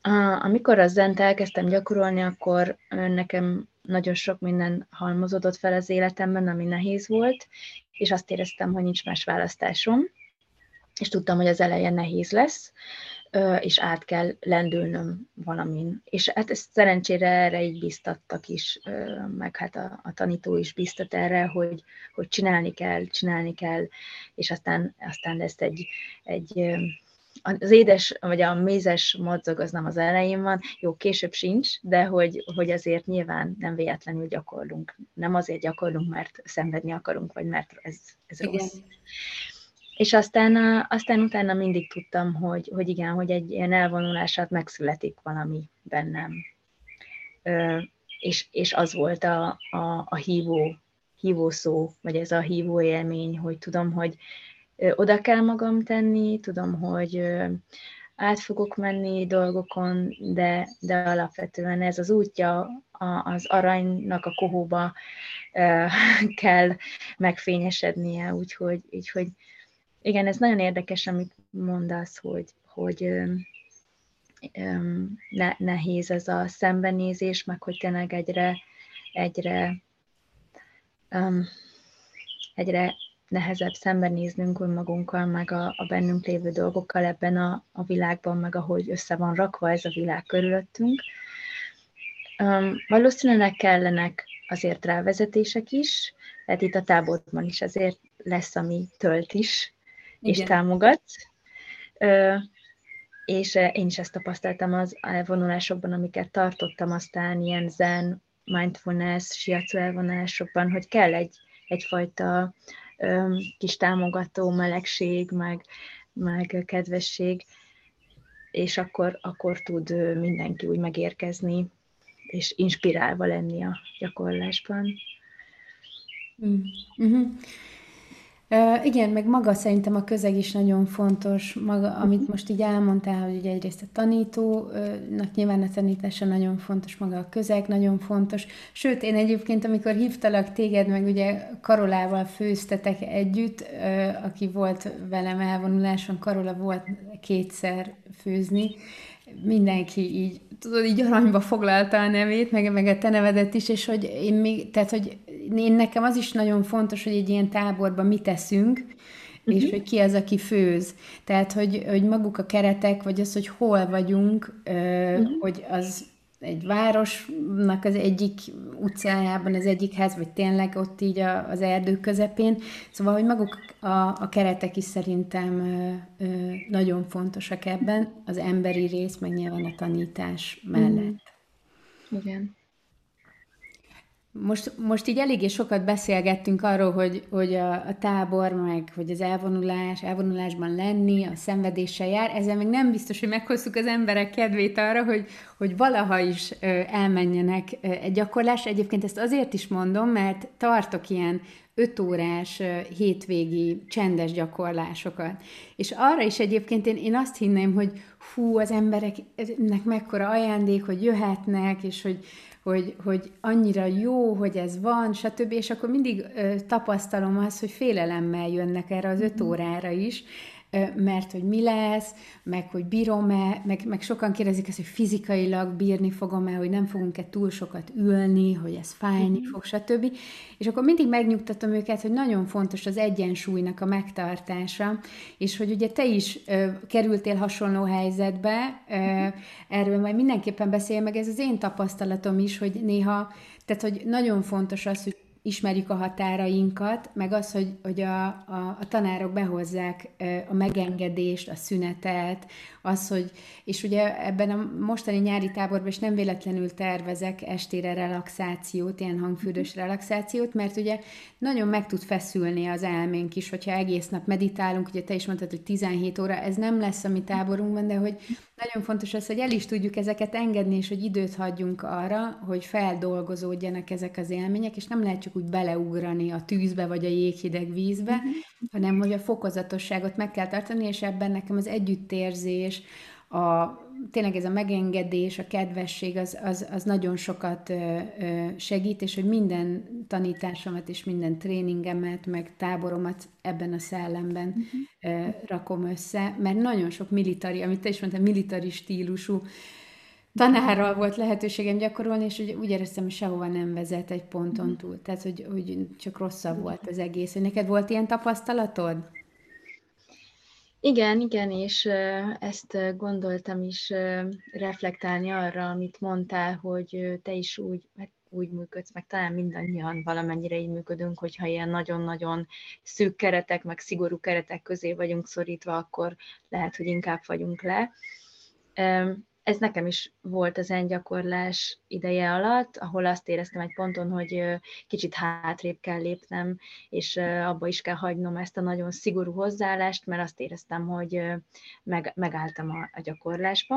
A, amikor a zent elkezdtem gyakorolni, akkor nekem nagyon sok minden halmozódott fel az életemben, ami nehéz volt, és azt éreztem, hogy nincs más választásom, és tudtam, hogy az elején nehéz lesz, és át kell lendülnöm valamin. És hát ezt szerencsére erre így biztattak is, meg hát a, a tanító is biztat erre, hogy, hogy csinálni kell, csinálni kell, és aztán, aztán lesz egy, egy az édes, vagy a mézes madzag az nem az elején van, jó, később sincs, de hogy, hogy azért nyilván nem véletlenül gyakorlunk. Nem azért gyakorlunk, mert szenvedni akarunk, vagy mert ez, ez rossz. És aztán, aztán utána mindig tudtam, hogy, hogy igen, hogy egy ilyen elvonulását megszületik valami bennem. Ö, és, és az volt a, a, a hívó, hívó szó, vagy ez a hívó élmény, hogy tudom, hogy oda kell magam tenni, tudom, hogy át fogok menni dolgokon, de, de alapvetően ez az útja a, az aranynak a kohóba ö, [laughs] kell megfényesednie, úgyhogy, úgyhogy igen, ez nagyon érdekes, amit mondasz, hogy, hogy öm, ne, nehéz ez a szembenézés, meg hogy tényleg egyre, egyre, öm, egyre nehezebb szembenéznünk önmagunkkal, meg a, a bennünk lévő dolgokkal ebben a, a világban, meg ahogy össze van rakva ez a világ körülöttünk. Um, valószínűleg kellenek azért rávezetések is, tehát itt a táborban is azért lesz, ami tölt is, és támogat. És én is ezt tapasztaltam az elvonulásokban, amiket tartottam, aztán ilyen zen, mindfulness, shiatsu elvonulásokban, hogy kell egy, egyfajta kis támogató melegség, meg, meg kedvesség, és akkor, akkor tud mindenki úgy megérkezni, és inspirálva lenni a gyakorlásban. Mm-hmm. Igen, meg maga szerintem a közeg is nagyon fontos, maga, amit mhm. most így elmondtál, hogy ugye egyrészt a tanítónak nyilván a tanítása nagyon fontos, maga a közeg nagyon fontos. Sőt, én egyébként, amikor hívtalak téged, meg ugye Karolával főztetek együtt, aki volt velem elvonuláson, Karola volt kétszer főzni, mindenki így, tudod, így aranyba foglalta a nevét, meg, meg a te nevedet is, és hogy én még, tehát, hogy én nekem az is nagyon fontos, hogy egy ilyen táborban mit teszünk, uh-huh. és mhm. hogy ki az, aki főz. Tehát, hogy, hogy maguk a keretek, vagy az, hogy hol vagyunk, uh-huh. hogy az egy városnak az egyik utcájában, az egyik ház, vagy tényleg ott így a, az erdő közepén. Szóval, hogy maguk a, a keretek is szerintem ö, ö, nagyon fontosak ebben, az emberi rész, meg nyilván a tanítás mellett. Mm. Igen. Most, most így eléggé sokat beszélgettünk arról, hogy, hogy a, a tábor, meg hogy az elvonulás, elvonulásban lenni, a szenvedéssel jár. Ezzel még nem biztos, hogy meghoztuk az emberek kedvét arra, hogy, hogy valaha is ö, elmenjenek egy gyakorlás. Egyébként ezt azért is mondom, mert tartok ilyen öt órás hétvégi csendes gyakorlásokat. És arra is egyébként én, én azt hinném, hogy hú, az embereknek mekkora ajándék, hogy jöhetnek, és hogy, hogy, hogy annyira jó, hogy ez van, stb. És akkor mindig ö, tapasztalom azt, hogy félelemmel jönnek erre az öt mhm. órára is, mert hogy mi lesz, meg hogy bírom-e, meg, meg sokan kérdezik ezt, hogy fizikailag bírni fogom-e, hogy nem fogunk-e túl sokat ülni, hogy ez fájni mm-hmm. fog, stb. És akkor mindig megnyugtatom őket, hogy nagyon fontos az egyensúlynak a megtartása, és hogy ugye te is ö, kerültél hasonló helyzetbe, ö, mm-hmm. erről majd mindenképpen beszélj meg, ez az én tapasztalatom is, hogy néha, tehát hogy nagyon fontos az, hogy ismerjük a határainkat, meg az, hogy, hogy a, a, a tanárok behozzák a megengedést, a szünetet, az, hogy, és ugye ebben a mostani nyári táborban is nem véletlenül tervezek estére relaxációt, ilyen hangfürdős relaxációt, mert ugye nagyon meg tud feszülni az elménk is, hogyha egész nap meditálunk, ugye te is mondtad, hogy 17 óra, ez nem lesz a mi táborunkban, de hogy nagyon fontos az, hogy el is tudjuk ezeket engedni, és hogy időt hagyjunk arra, hogy feldolgozódjanak ezek az élmények, és nem lehet csak úgy beleugrani a tűzbe vagy a jéghideg vízbe, uh-huh. hanem hogy a fokozatosságot meg kell tartani, és ebben nekem az együttérzés, a, tényleg ez a megengedés, a kedvesség, az, az, az nagyon sokat ö, ö, segít, és hogy minden tanításomat és minden tréningemet, meg táboromat ebben a szellemben uh-huh. ö, rakom össze, mert nagyon sok militári, amit te is mondtál, militári stílusú tanárral volt lehetőségem gyakorolni, és úgy, úgy éreztem, hogy sehova nem vezet egy ponton mhm. túl. Tehát, hogy, hogy csak rosszabb volt az egész. Hogy neked volt ilyen tapasztalatod? Igen, igen, és ezt gondoltam is reflektálni arra, amit mondtál, hogy te is úgy, hát úgy működsz, meg talán mindannyian valamennyire így működünk, hogyha ilyen nagyon-nagyon szűk keretek, meg szigorú keretek közé vagyunk szorítva, akkor lehet, hogy inkább vagyunk le ez nekem is volt az gyakorlás ideje alatt, ahol azt éreztem egy ponton, hogy kicsit hátrébb kell lépnem, és abba is kell hagynom ezt a nagyon szigorú hozzáállást, mert azt éreztem, hogy meg, megálltam a, a gyakorlásba.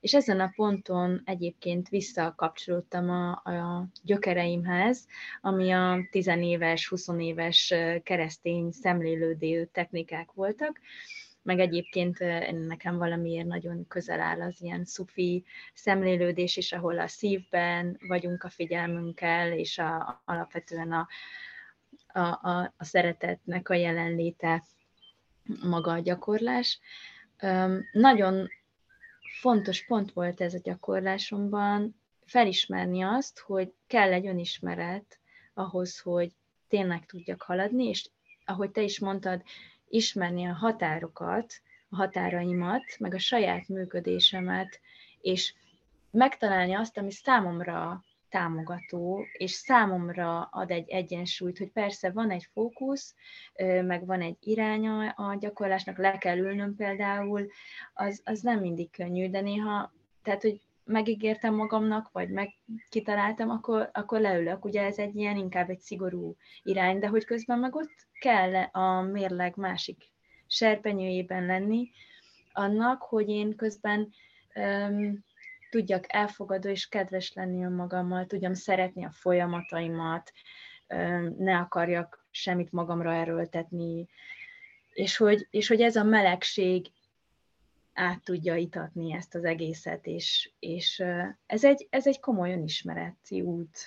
És ezen a ponton egyébként visszakapcsolódtam a, a gyökereimhez, ami a tizenéves, 20 éves keresztény szemlélődő technikák voltak, meg egyébként nekem valamiért nagyon közel áll az ilyen szufi szemlélődés is, ahol a szívben vagyunk a figyelmünkkel, és a, alapvetően a, a, a, a szeretetnek a jelenléte maga a gyakorlás. Nagyon fontos pont volt ez a gyakorlásomban, felismerni azt, hogy kell egy önismeret ahhoz, hogy tényleg tudjak haladni, és ahogy te is mondtad, ismerni a határokat, a határaimat, meg a saját működésemet, és megtalálni azt, ami számomra támogató, és számomra ad egy egyensúlyt, hogy persze van egy fókusz, meg van egy iránya a gyakorlásnak, le kell ülnöm például, az, az nem mindig könnyű, de néha, tehát, hogy megígértem magamnak, vagy megkitaláltam, akkor, akkor leülök. Ugye ez egy ilyen inkább egy szigorú irány, de hogy közben meg ott kell a mérleg másik serpenyőjében lenni, annak, hogy én közben um, tudjak elfogadó és kedves lenni önmagammal, tudjam szeretni a folyamataimat, um, ne akarjak semmit magamra erőltetni, és hogy, és hogy ez a melegség át tudja itatni ezt az egészet, és, és ez, egy, ez egy komoly önismereti út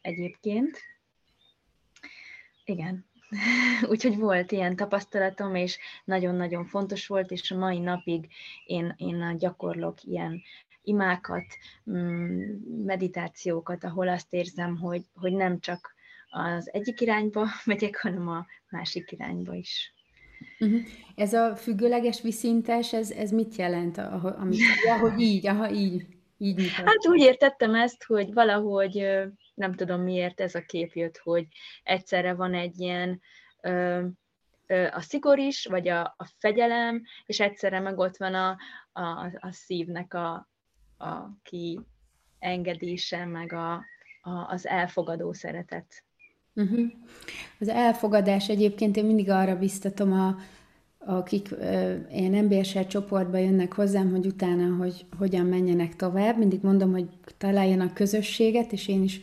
egyébként. Igen. [laughs] Úgyhogy volt ilyen tapasztalatom, és nagyon-nagyon fontos volt, és a mai napig én, én gyakorlok ilyen imákat, mm, meditációkat, ahol azt érzem, hogy, hogy nem csak az egyik irányba [laughs] megyek, hanem a másik irányba is. Uh-huh. Ez a függőleges viszintes, ez, ez mit jelent, amit, hogy így, aha, így, így mutat. Hát úgy értettem ezt, hogy valahogy nem tudom miért ez a kép jött, hogy egyszerre van egy ilyen a szigor is, vagy a, a fegyelem, és egyszerre meg ott van a, a, a szívnek a, a kiengedése, meg a, a, az elfogadó szeretet. Uh-huh. Az elfogadás egyébként én mindig arra biztatom a, akik uh, ilyen MBSR csoportba jönnek hozzám, hogy utána, hogy hogyan menjenek tovább. Mindig mondom, hogy találjanak közösséget, és én is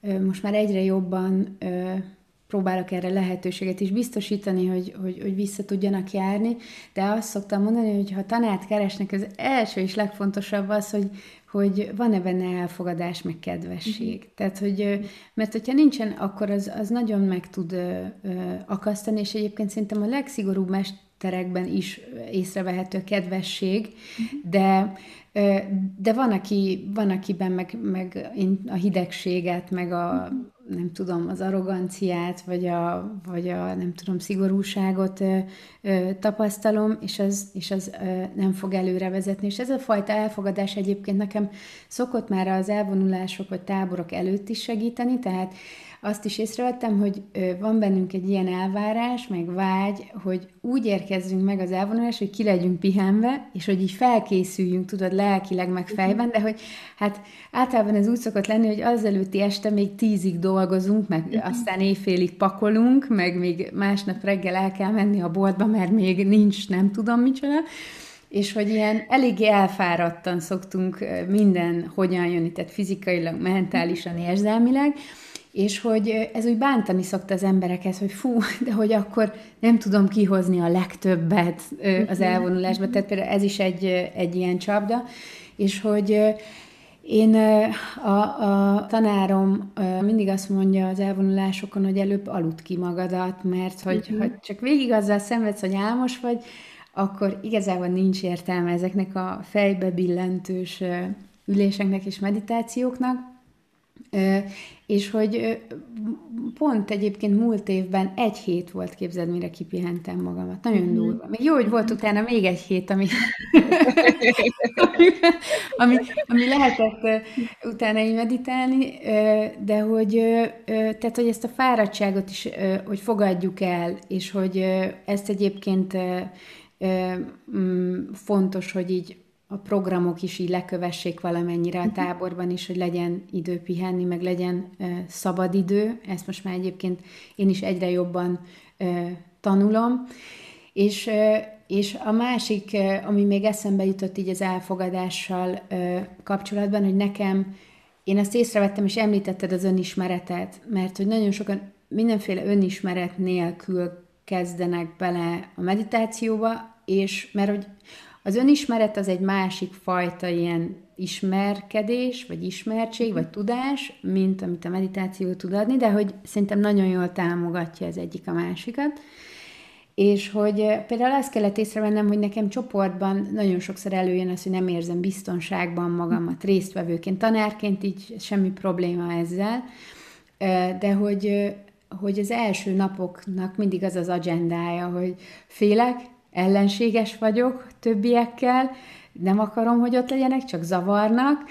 uh, most már egyre jobban uh, próbálok erre lehetőséget is biztosítani, hogy, hogy, hogy vissza tudjanak járni, de azt szoktam mondani, hogy ha tanát keresnek, az első és legfontosabb az, hogy, hogy van-e benne elfogadás, meg kedvesség. Uh-huh. Tehát, hogy, mert hogyha nincsen, akkor az, az nagyon meg tud ö, ö, akasztani, és egyébként szerintem a legszigorúbb mesterekben is észrevehető a kedvesség, uh-huh. de de van, aki, van akiben meg, meg a hidegséget, meg a, nem tudom, az arroganciát, vagy a, vagy a nem tudom, szigorúságot ö, ö, tapasztalom, és az, és az ö, nem fog előre vezetni. És ez a fajta elfogadás egyébként nekem szokott már az elvonulások vagy táborok előtt is segíteni, tehát azt is észrevettem, hogy van bennünk egy ilyen elvárás, meg vágy, hogy úgy érkezzünk meg az elvonulás, hogy ki legyünk pihenve, és hogy így felkészüljünk, tudod, lelkileg, meg fejben, de hogy hát általában ez úgy szokott lenni, hogy az előtti este még tízig dolgozunk, meg uh-huh. aztán éjfélig pakolunk, meg még másnap reggel el kell menni a boltba, mert még nincs nem tudom micsoda, és hogy ilyen eléggé elfáradtan szoktunk minden hogyan jönni, tehát fizikailag, mentálisan, érzelmileg, és hogy ez úgy bántani szokta az embereket, hogy fú, de hogy akkor nem tudom kihozni a legtöbbet az mhm. elvonulásba, tehát például ez is egy, egy ilyen csapda, és hogy én a, a tanárom mindig azt mondja az elvonulásokon, hogy előbb aludt ki magadat, mert hogy, uh-huh. hogy csak végig azzal szenvedsz, hogy álmos vagy, akkor igazából nincs értelme ezeknek a fejbe billentős üléseknek és meditációknak, és hogy pont egyébként múlt évben egy hét volt, képzeld, mire kipihentem magamat. Nagyon mm-hmm. durva. Még jó, hogy volt utána még egy hét, ami, [laughs] ami, ami lehetett utána így meditálni, de hogy, tehát, hogy ezt a fáradtságot is, hogy fogadjuk el, és hogy ezt egyébként mm, fontos, hogy így a programok is így lekövessék valamennyire a mhm. táborban is, hogy legyen idő pihenni, meg legyen uh, szabad idő. Ezt most már egyébként én is egyre jobban uh, tanulom. És, uh, és a másik, uh, ami még eszembe jutott így az elfogadással uh, kapcsolatban, hogy nekem, én ezt észrevettem, és említetted az önismeretet, mert hogy nagyon sokan mindenféle önismeret nélkül kezdenek bele a meditációba, és mert hogy az önismeret az egy másik fajta ilyen ismerkedés, vagy ismertség, vagy tudás, mint amit a meditáció tud adni, de hogy szerintem nagyon jól támogatja az egyik a másikat. És hogy eh, például azt kellett észrevennem, hogy nekem csoportban nagyon sokszor előjön az, hogy nem érzem biztonságban magamat résztvevőként, tanárként így semmi probléma ezzel, eh, de hogy, eh, hogy az első napoknak mindig az az agendája, hogy félek, ellenséges vagyok többiekkel, nem akarom, hogy ott legyenek, csak zavarnak,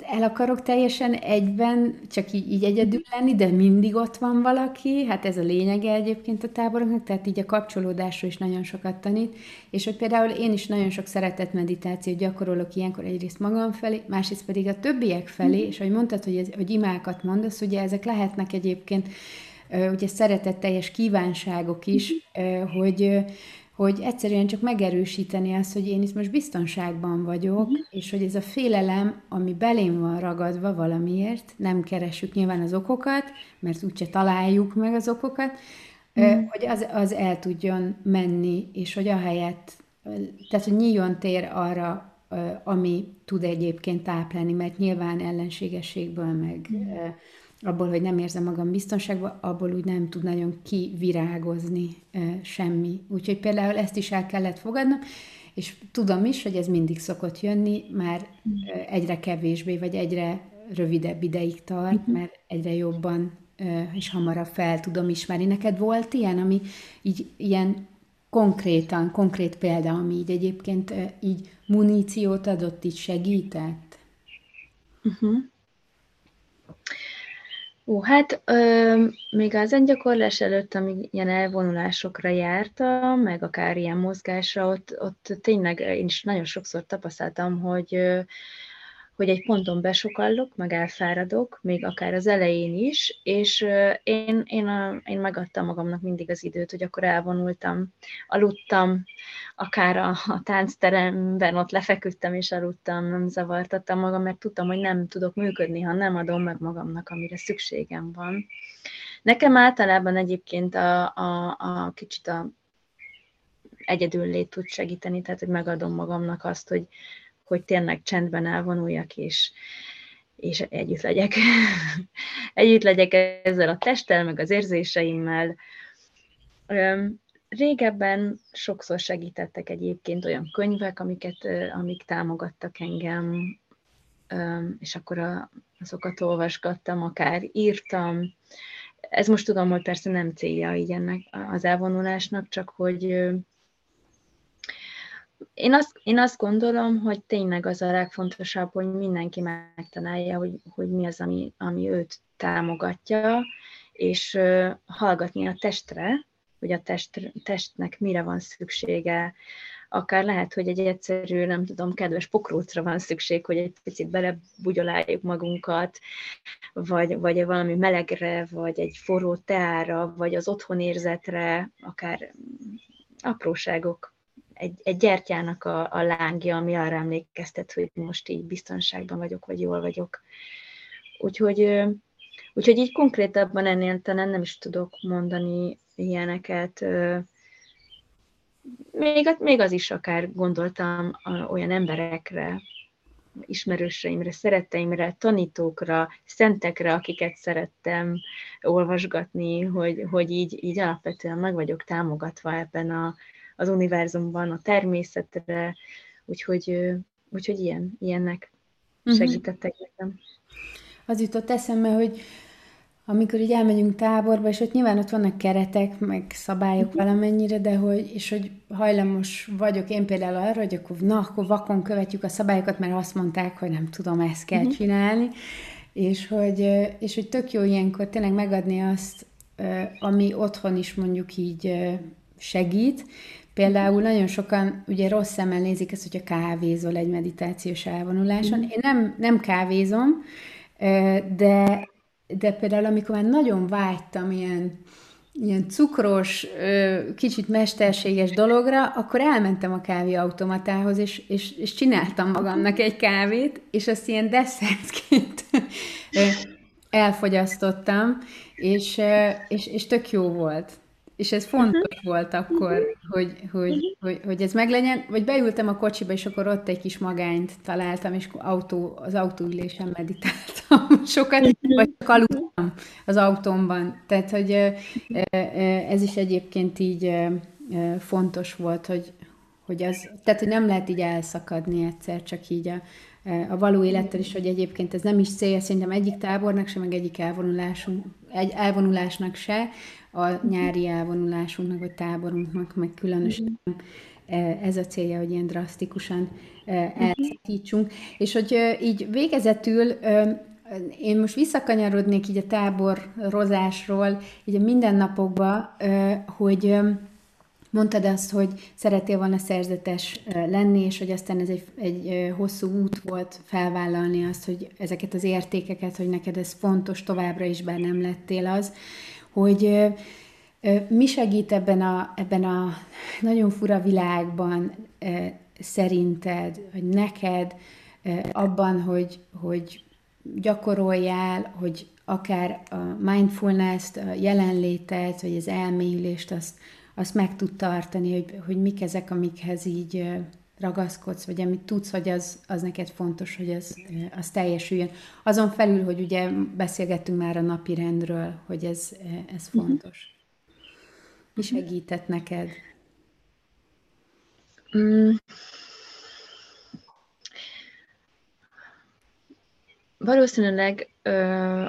el akarok teljesen egyben, csak így, így egyedül lenni, de mindig ott van valaki, hát ez a lényege egyébként a táboroknak, tehát így a kapcsolódásról is nagyon sokat tanít, és hogy például én is nagyon sok szeretett meditációt gyakorolok ilyenkor egyrészt magam felé, másrészt pedig a többiek felé, és ahogy mondtad, hogy, ez, hogy imákat mondasz, ugye ezek lehetnek egyébként ugye szeretetteljes kívánságok is, hogy, hogy egyszerűen csak megerősíteni azt, hogy én itt most biztonságban vagyok, uh-huh. és hogy ez a félelem, ami belém van ragadva valamiért, nem keresünk nyilván az okokat, mert úgyse találjuk meg az okokat, uh-huh. hogy az, az el tudjon menni, és hogy ahelyett, tehát hogy nyíljon tér arra, ami tud egyébként táplálni, mert nyilván ellenségességből, meg uh-huh abból, hogy nem érzem magam biztonságban, abból úgy nem tud nagyon kivirágozni semmi. Úgyhogy például ezt is el kellett fogadnom, és tudom is, hogy ez mindig szokott jönni, már egyre kevésbé, vagy egyre rövidebb ideig tart, mhm. mert egyre jobban és hamarabb fel tudom ismerni. Neked volt ilyen, ami így ilyen konkrétan, konkrét példa, ami így egyébként így muníciót adott, így segített? Uh-huh. Ó, hát ö, még az gyakorlás előtt, amíg ilyen elvonulásokra jártam, meg akár ilyen mozgásra, ott, ott tényleg én is nagyon sokszor tapasztaltam, hogy hogy egy ponton besokallok, meg elfáradok, még akár az elején is, és én, én, én megadtam magamnak mindig az időt, hogy akkor elvonultam, aludtam, akár a, a táncteremben ott lefeküdtem és aludtam, nem zavartattam magam, mert tudtam, hogy nem tudok működni, ha nem adom meg magamnak, amire szükségem van. Nekem általában egyébként a, a, a kicsit a egyedül lét tud segíteni, tehát hogy megadom magamnak azt, hogy, hogy tényleg csendben elvonuljak, és, és együtt legyek. [laughs] együtt legyek ezzel a testtel, meg az érzéseimmel. Régebben sokszor segítettek egyébként olyan könyvek, amiket, amik támogattak engem, és akkor azokat olvasgattam, akár írtam. Ez most tudom, hogy persze nem célja így ennek az elvonulásnak, csak hogy én azt, én azt gondolom, hogy tényleg az a legfontosabb, hogy mindenki megtalálja, hogy, hogy mi az, ami, ami őt támogatja, és uh, hallgatni a testre, hogy a test, testnek mire van szüksége, akár lehet, hogy egy egyszerű, nem tudom, kedves pokrócra van szükség, hogy egy picit belebugyoláljuk magunkat, vagy, vagy valami melegre, vagy egy forró teára, vagy az otthonérzetre, akár apróságok. Egy, egy gyertyának a, a lángja, ami arra emlékeztet, hogy most így biztonságban vagyok, vagy jól vagyok. Úgyhogy, úgyhogy így konkrétabban ennél talán nem is tudok mondani ilyeneket. Még, még az is akár gondoltam olyan emberekre, ismerőseimre, szeretteimre, tanítókra, szentekre, akiket szerettem olvasgatni, hogy, hogy így, így alapvetően meg vagyok támogatva ebben a, az univerzumban, a természetre, úgyhogy, úgyhogy ilyen, ilyennek mhm. segítettek nekem. Az jutott eszembe, hogy amikor így elmegyünk táborba, és ott nyilván ott vannak keretek, meg szabályok uh-huh. valamennyire, de hogy, és hogy hajlamos vagyok én például arra, hogy akkor, na, akkor vakon követjük a szabályokat, mert azt mondták, hogy nem tudom, ezt kell uh-huh. csinálni, és hogy, és hogy tök jó ilyenkor tényleg megadni azt, ami otthon is mondjuk így segít. Például nagyon sokan ugye rossz szemmel nézik ezt, hogyha kávézol egy meditációs elvonuláson. Én nem, nem kávézom, de de például amikor már nagyon vágytam ilyen, ilyen cukros, kicsit mesterséges dologra, akkor elmentem a kávéautomatához, és, és, és csináltam magamnak egy kávét, és azt ilyen desszertként elfogyasztottam, és, és, és tök jó volt. És ez fontos uh-huh. volt akkor, uh-huh. hogy, hogy, uh-huh. hogy, hogy ez meglegyen. Vagy beültem a kocsiba, és akkor ott egy kis magányt találtam, és autó, az autóülésen meditáltam [laughs] sokat, uh-huh. vagy csak aludtam az autómban. Tehát, hogy ez is egyébként így fontos volt, hogy, hogy az, tehát, hogy nem lehet így elszakadni egyszer, csak így a, a való élettel is, hogy egyébként ez nem is célja szerintem egyik tábornak se, meg egyik elvonulásunk, egy elvonulásnak se, a nyári elvonulásunknak, vagy táborunknak, meg különösen e, ez a célja, hogy ilyen drasztikusan e, elszakítsunk. És hogy így végezetül én most visszakanyarodnék így a táborozásról, így a mindennapokba, hogy mondtad azt, hogy szeretél volna szerzetes lenni, és hogy aztán ez egy, egy hosszú út volt felvállalni azt, hogy ezeket az értékeket, hogy neked ez fontos továbbra is, bár nem lettél az hogy mi segít ebben a, ebben a nagyon fura világban szerinted, hogy neked abban, hogy, hogy gyakoroljál, hogy akár a mindfulness-t, a jelenlétet, vagy az elmélyülést, azt, azt meg tud tartani, hogy, hogy mik ezek, amikhez így ragaszkodsz, vagy amit tudsz, hogy az, az neked fontos, hogy az, az teljesüljön. Azon felül, hogy ugye beszélgettünk már a napi rendről, hogy ez, ez mhm. fontos. Mi segített neked? Mm. Valószínűleg ö,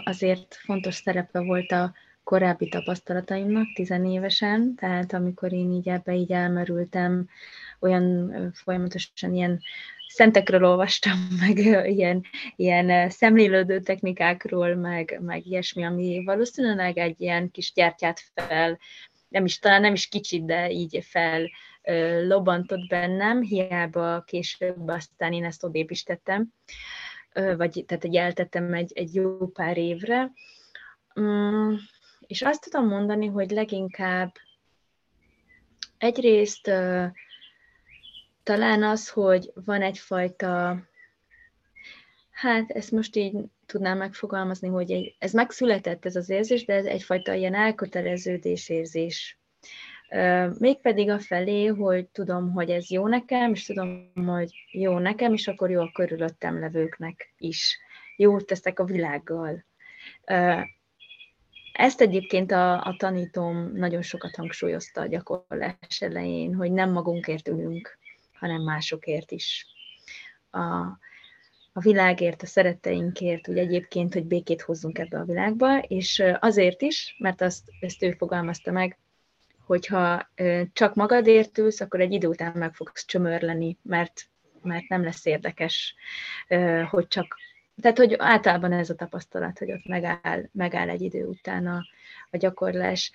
azért fontos szerepe volt a korábbi tapasztalataimnak tizenévesen, tehát amikor én így ebbe így elmerültem, olyan folyamatosan ilyen szentekről olvastam, [laughs] meg ilyen, ilyen szemlélődő technikákról, meg, meg ilyesmi, ami valószínűleg egy ilyen kis gyertyát fel, nem is, talán nem is kicsit, de így fel lobantott bennem, hiába később aztán én ezt odébb is tettem, vagy tehát egy eltettem egy, egy jó pár évre. Mm, és azt tudom mondani, hogy leginkább egyrészt talán az, hogy van egyfajta Hát ezt most így tudnám megfogalmazni, hogy ez megszületett ez az érzés, de ez egyfajta ilyen elköteleződés érzés. Mégpedig a felé, hogy tudom, hogy ez jó nekem, és tudom, hogy jó nekem, és akkor jó a körülöttem levőknek is. Jót teszek a világgal. Ezt egyébként a, a tanítóm nagyon sokat hangsúlyozta a gyakorlás elején, hogy nem magunkért ülünk, hanem másokért is. A, a világért, a szeretteinkért, úgy egyébként, hogy békét hozzunk ebbe a világba, és azért is, mert azt, ezt ő fogalmazta meg, hogyha csak magadért ülsz, akkor egy idő után meg fogsz csömörleni, mert, mert nem lesz érdekes, hogy csak tehát, hogy általában ez a tapasztalat, hogy ott megáll, megáll egy idő után a, a gyakorlás.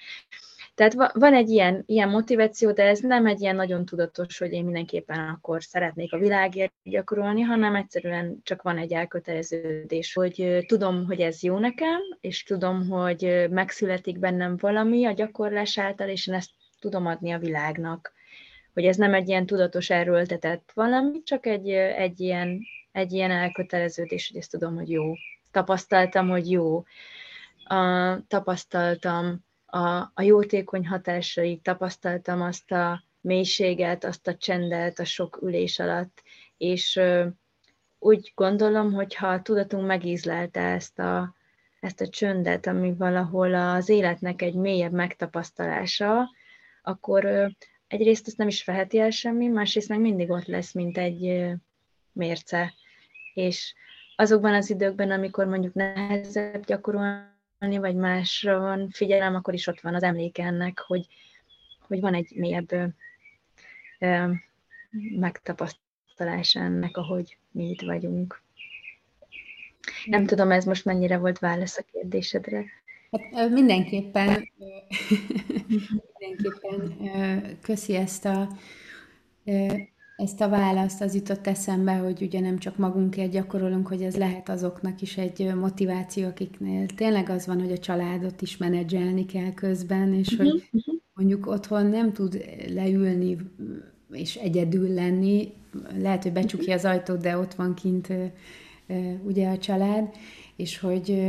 Tehát van egy ilyen, ilyen motiváció, de ez nem egy ilyen nagyon tudatos, hogy én mindenképpen akkor szeretnék a világért gyakorolni, hanem egyszerűen csak van egy elköteleződés, hogy tudom, hogy ez jó nekem, és tudom, hogy megszületik bennem valami a gyakorlás által, és én ezt tudom adni a világnak. Hogy ez nem egy ilyen tudatos erőltetett valami, csak egy, egy, ilyen, egy ilyen elköteleződés, hogy ezt tudom, hogy jó. Tapasztaltam, hogy jó. A, tapasztaltam a, a jótékony hatásait, tapasztaltam azt a mélységet, azt a csendet a sok ülés alatt, és úgy gondolom, hogy ha a tudatunk megízlelte ezt a, ezt a csöndet, ami valahol az életnek egy mélyebb megtapasztalása, akkor egyrészt ezt nem is feheti el semmi, másrészt meg mindig ott lesz, mint egy mérce. És azokban az időkben, amikor mondjuk nehezebb gyakorolni, vagy másra van figyelem, akkor is ott van az emléke ennek, hogy, hogy van egy mélyebb ö, megtapasztalás ennek, ahogy mi itt vagyunk. Nem tudom, ez most mennyire volt válasz a kérdésedre. Hát mindenképpen, [laughs] mindenképpen köszi ezt a ezt a választ az jutott eszembe, hogy ugye nem csak magunkért gyakorolunk, hogy ez lehet azoknak is egy motiváció, akiknél tényleg az van, hogy a családot is menedzselni kell közben, és hogy mhm, mhm. mondjuk otthon nem tud leülni és egyedül lenni, lehet, hogy becsukja az ajtót, de ott van kint ugye a család, és hogy,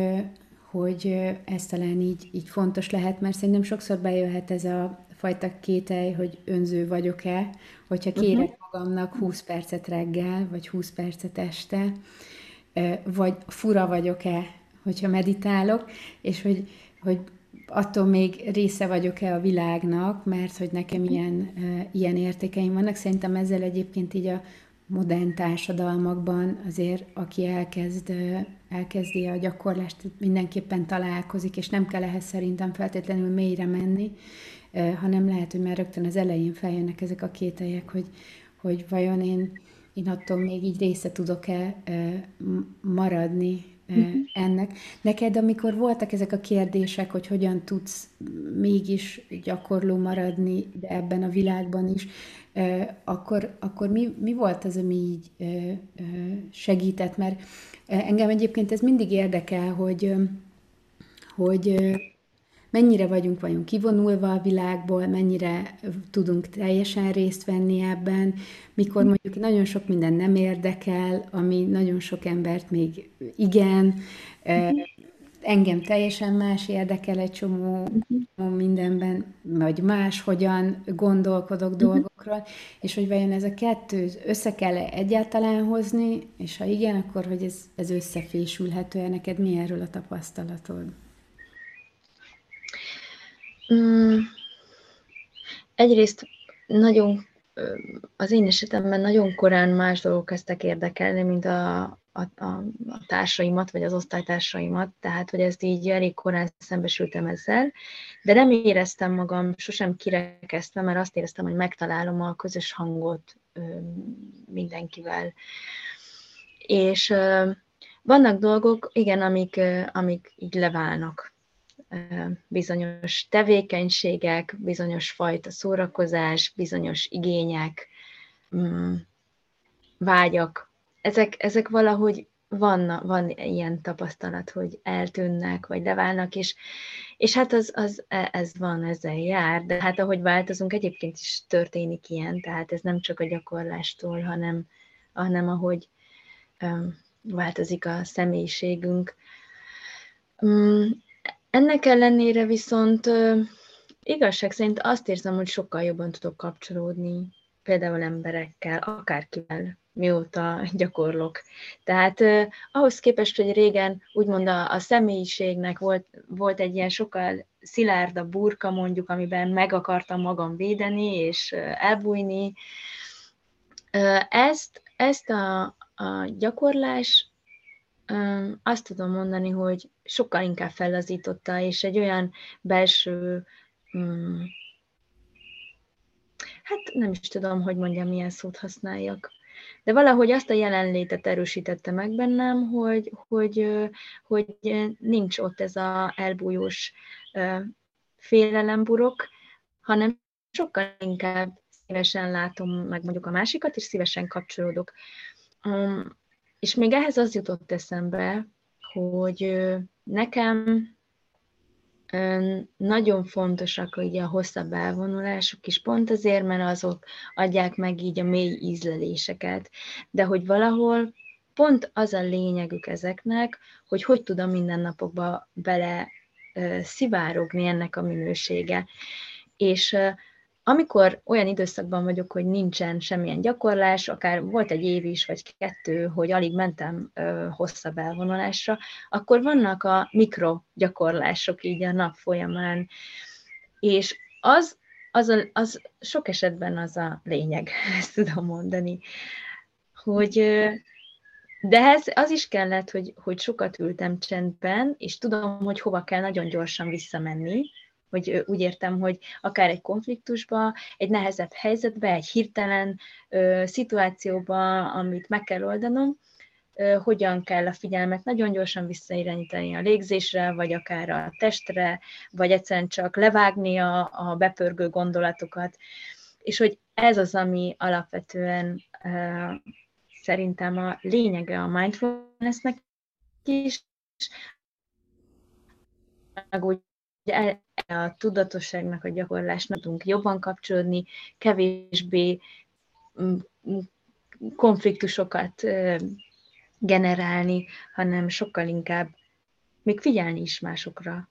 hogy ez talán így, így fontos lehet, mert szerintem sokszor bejöhet ez a fajta kételj, hogy önző vagyok-e, hogyha kérek uh-huh. magamnak 20 percet reggel, vagy 20 percet este, vagy fura vagyok-e, hogyha meditálok, és hogy, hogy attól még része vagyok-e a világnak, mert hogy nekem ilyen, ilyen értékeim vannak. Szerintem ezzel egyébként így a modern társadalmakban azért, aki elkezd, elkezdi a gyakorlást, mindenképpen találkozik, és nem kell ehhez szerintem feltétlenül mélyre menni, hanem lehet, hogy már rögtön az elején feljönnek ezek a kételyek, hogy, hogy vajon én, én attól még így része tudok-e maradni uh-huh. ennek. Neked, amikor voltak ezek a kérdések, hogy hogyan tudsz mégis gyakorló maradni, de ebben a világban is, akkor, akkor mi, mi volt az, ami így segített? Mert engem egyébként ez mindig érdekel, hogy, hogy mennyire vagyunk vajon kivonulva a világból, mennyire tudunk teljesen részt venni ebben, mikor mondjuk nagyon sok minden nem érdekel, ami nagyon sok embert még igen, engem teljesen más érdekel egy csomó, mindenben, vagy más, hogyan gondolkodok dolgokról, és hogy vajon ez a kettő össze kell -e egyáltalán hozni, és ha igen, akkor hogy ez, ez összefésülhető-e neked, mi erről a tapasztalatod? Mm, egyrészt nagyon, az én esetemben nagyon korán más dolgok kezdtek érdekelni, mint a, a, a, a társaimat, vagy az osztálytársaimat, tehát, hogy ezt így elég korán szembesültem ezzel, de nem éreztem magam sosem kirekeztem, mert azt éreztem, hogy megtalálom a közös hangot mindenkivel. És vannak dolgok, igen, amik, amik így leválnak bizonyos tevékenységek, bizonyos fajta szórakozás, bizonyos igények, mm, vágyak. Ezek, ezek valahogy van, van ilyen tapasztalat, hogy eltűnnek, vagy leválnak, és, és hát az, az, e, ez van, ezzel jár, de hát ahogy változunk, egyébként is történik ilyen, tehát ez nem csak a gyakorlástól, hanem, hanem ahogy változik a személyiségünk. Mm, ennek ellenére viszont igazság szerint azt érzem, hogy sokkal jobban tudok kapcsolódni például emberekkel, akárkivel, mióta gyakorlok. Tehát eh, ahhoz képest, hogy régen úgymond a, a személyiségnek volt, volt egy ilyen sokkal szilárdabb burka mondjuk, amiben meg akartam magam védeni és elbújni, ezt, ezt a, a gyakorlás azt tudom mondani, hogy sokkal inkább fellazította, és egy olyan belső, mm, hát nem is tudom, hogy mondjam, milyen szót használjak. De valahogy azt a jelenlétet erősítette meg bennem, hogy, hogy, hogy nincs ott ez a elbújós félelemburok, hanem sokkal inkább szívesen látom meg mondjuk a másikat, és szívesen kapcsolódok. És még ehhez az jutott eszembe, hogy nekem nagyon fontosak ugye a hosszabb elvonulások is, pont azért, mert azok adják meg így a mély ízleléseket, de hogy valahol pont az a lényegük ezeknek, hogy hogy tudom mindennapokba bele szivárogni ennek a minősége. És amikor olyan időszakban vagyok, hogy nincsen semmilyen gyakorlás, akár volt egy év is, vagy kettő, hogy alig mentem ö, hosszabb elvonulásra, akkor vannak a mikro gyakorlások így a nap folyamán, és az, az, a, az sok esetben az a lényeg, [laughs] ezt tudom mondani, hogy de ez az is kellett, hogy, hogy sokat ültem csendben, és tudom, hogy hova kell nagyon gyorsan visszamenni, hogy úgy értem, hogy akár egy konfliktusba, egy nehezebb helyzetbe, egy hirtelen ö, szituációba, amit meg kell oldanom, ö, hogyan kell a figyelmet nagyon gyorsan visszairányítani a légzésre, vagy akár a testre, vagy egyszerűen csak levágni a, a bepörgő gondolatokat, és hogy ez az, ami alapvetően ö, szerintem a lényege a mindfulnessnek is, meg úgy a tudatosságnak, a gyakorlásnak tudunk jobban kapcsolódni, kevésbé mm, mm, konfliktusokat generálni, hanem sokkal inkább még figyelni is másokra.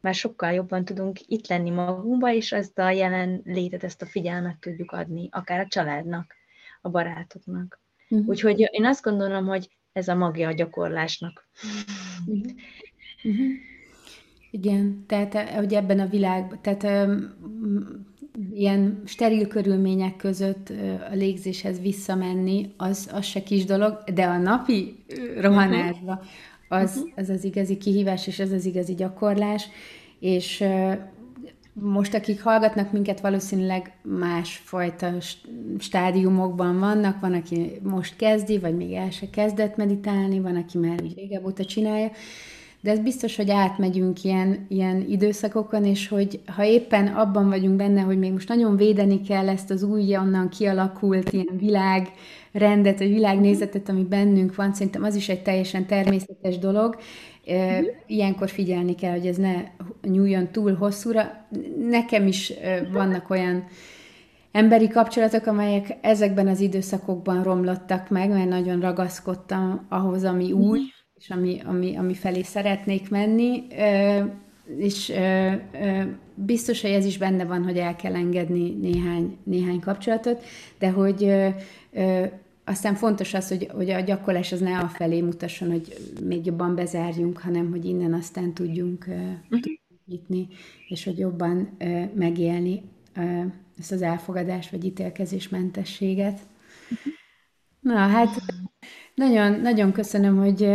Már sokkal jobban tudunk itt lenni magunkba, és ezt a jelen létet, ezt a figyelmet tudjuk adni, akár a családnak, a barátoknak. Uh-huh. Úgyhogy én azt gondolom, hogy ez a magja a gyakorlásnak. Uh-huh. Uh-huh. Igen, tehát eh, hogy ebben a világban, tehát um, ilyen steril körülmények között uh, a légzéshez visszamenni, az, az se kis dolog, de a napi rohanásba az, uh-huh. az az igazi kihívás, és ez az igazi gyakorlás, és most, akik hallgatnak minket, valószínűleg másfajta stádiumokban vannak, van, aki most kezdi, vagy még el se kezdett meditálni, van, aki már úgy régebb óta csinálja, de ez biztos, hogy átmegyünk ilyen, ilyen időszakokon, és hogy ha éppen abban vagyunk benne, hogy még most nagyon védeni kell ezt az onnan kialakult ilyen világrendet, vagy világnézetet, ami bennünk van, szerintem az is egy teljesen természetes dolog, mhm. Ilyenkor figyelni kell, hogy ez ne nyúljon túl hosszúra. Nekem is vannak olyan emberi kapcsolatok, amelyek ezekben az időszakokban romlottak meg, mert nagyon ragaszkodtam ahhoz, ami új, mhm és ami, ami, ami felé szeretnék menni, és biztos, hogy ez is benne van, hogy el kell engedni néhány, néhány kapcsolatot, de hogy aztán fontos az, hogy, hogy a gyakorlás az ne a felé mutasson, hogy még jobban bezárjunk, hanem hogy innen aztán tudjunk, uh-huh. nyitni, és hogy jobban megélni ezt az elfogadás vagy ítélkezésmentességet. Uh-huh. Na, hát nagyon, nagyon köszönöm, hogy,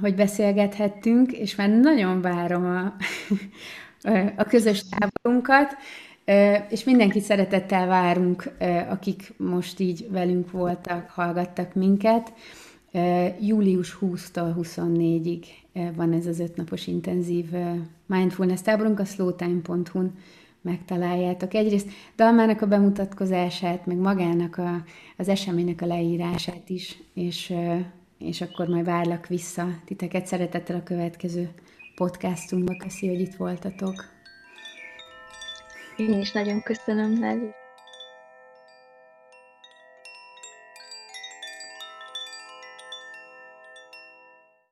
hogy beszélgethettünk, és már nagyon várom a, [laughs] a közös táborunkat, és mindenkit szeretettel várunk, akik most így velünk voltak, hallgattak minket. Július 20-tól 24-ig van ez az ötnapos intenzív mindfulness táborunk a slowtime.hu-n megtaláljátok. Egyrészt Dalmának a bemutatkozását, meg magának a, az eseménynek a leírását is, és, és akkor majd várlak vissza titeket szeretettel a következő podcastunkba. Köszi, hogy itt voltatok. Én is nagyon köszönöm, Nelly.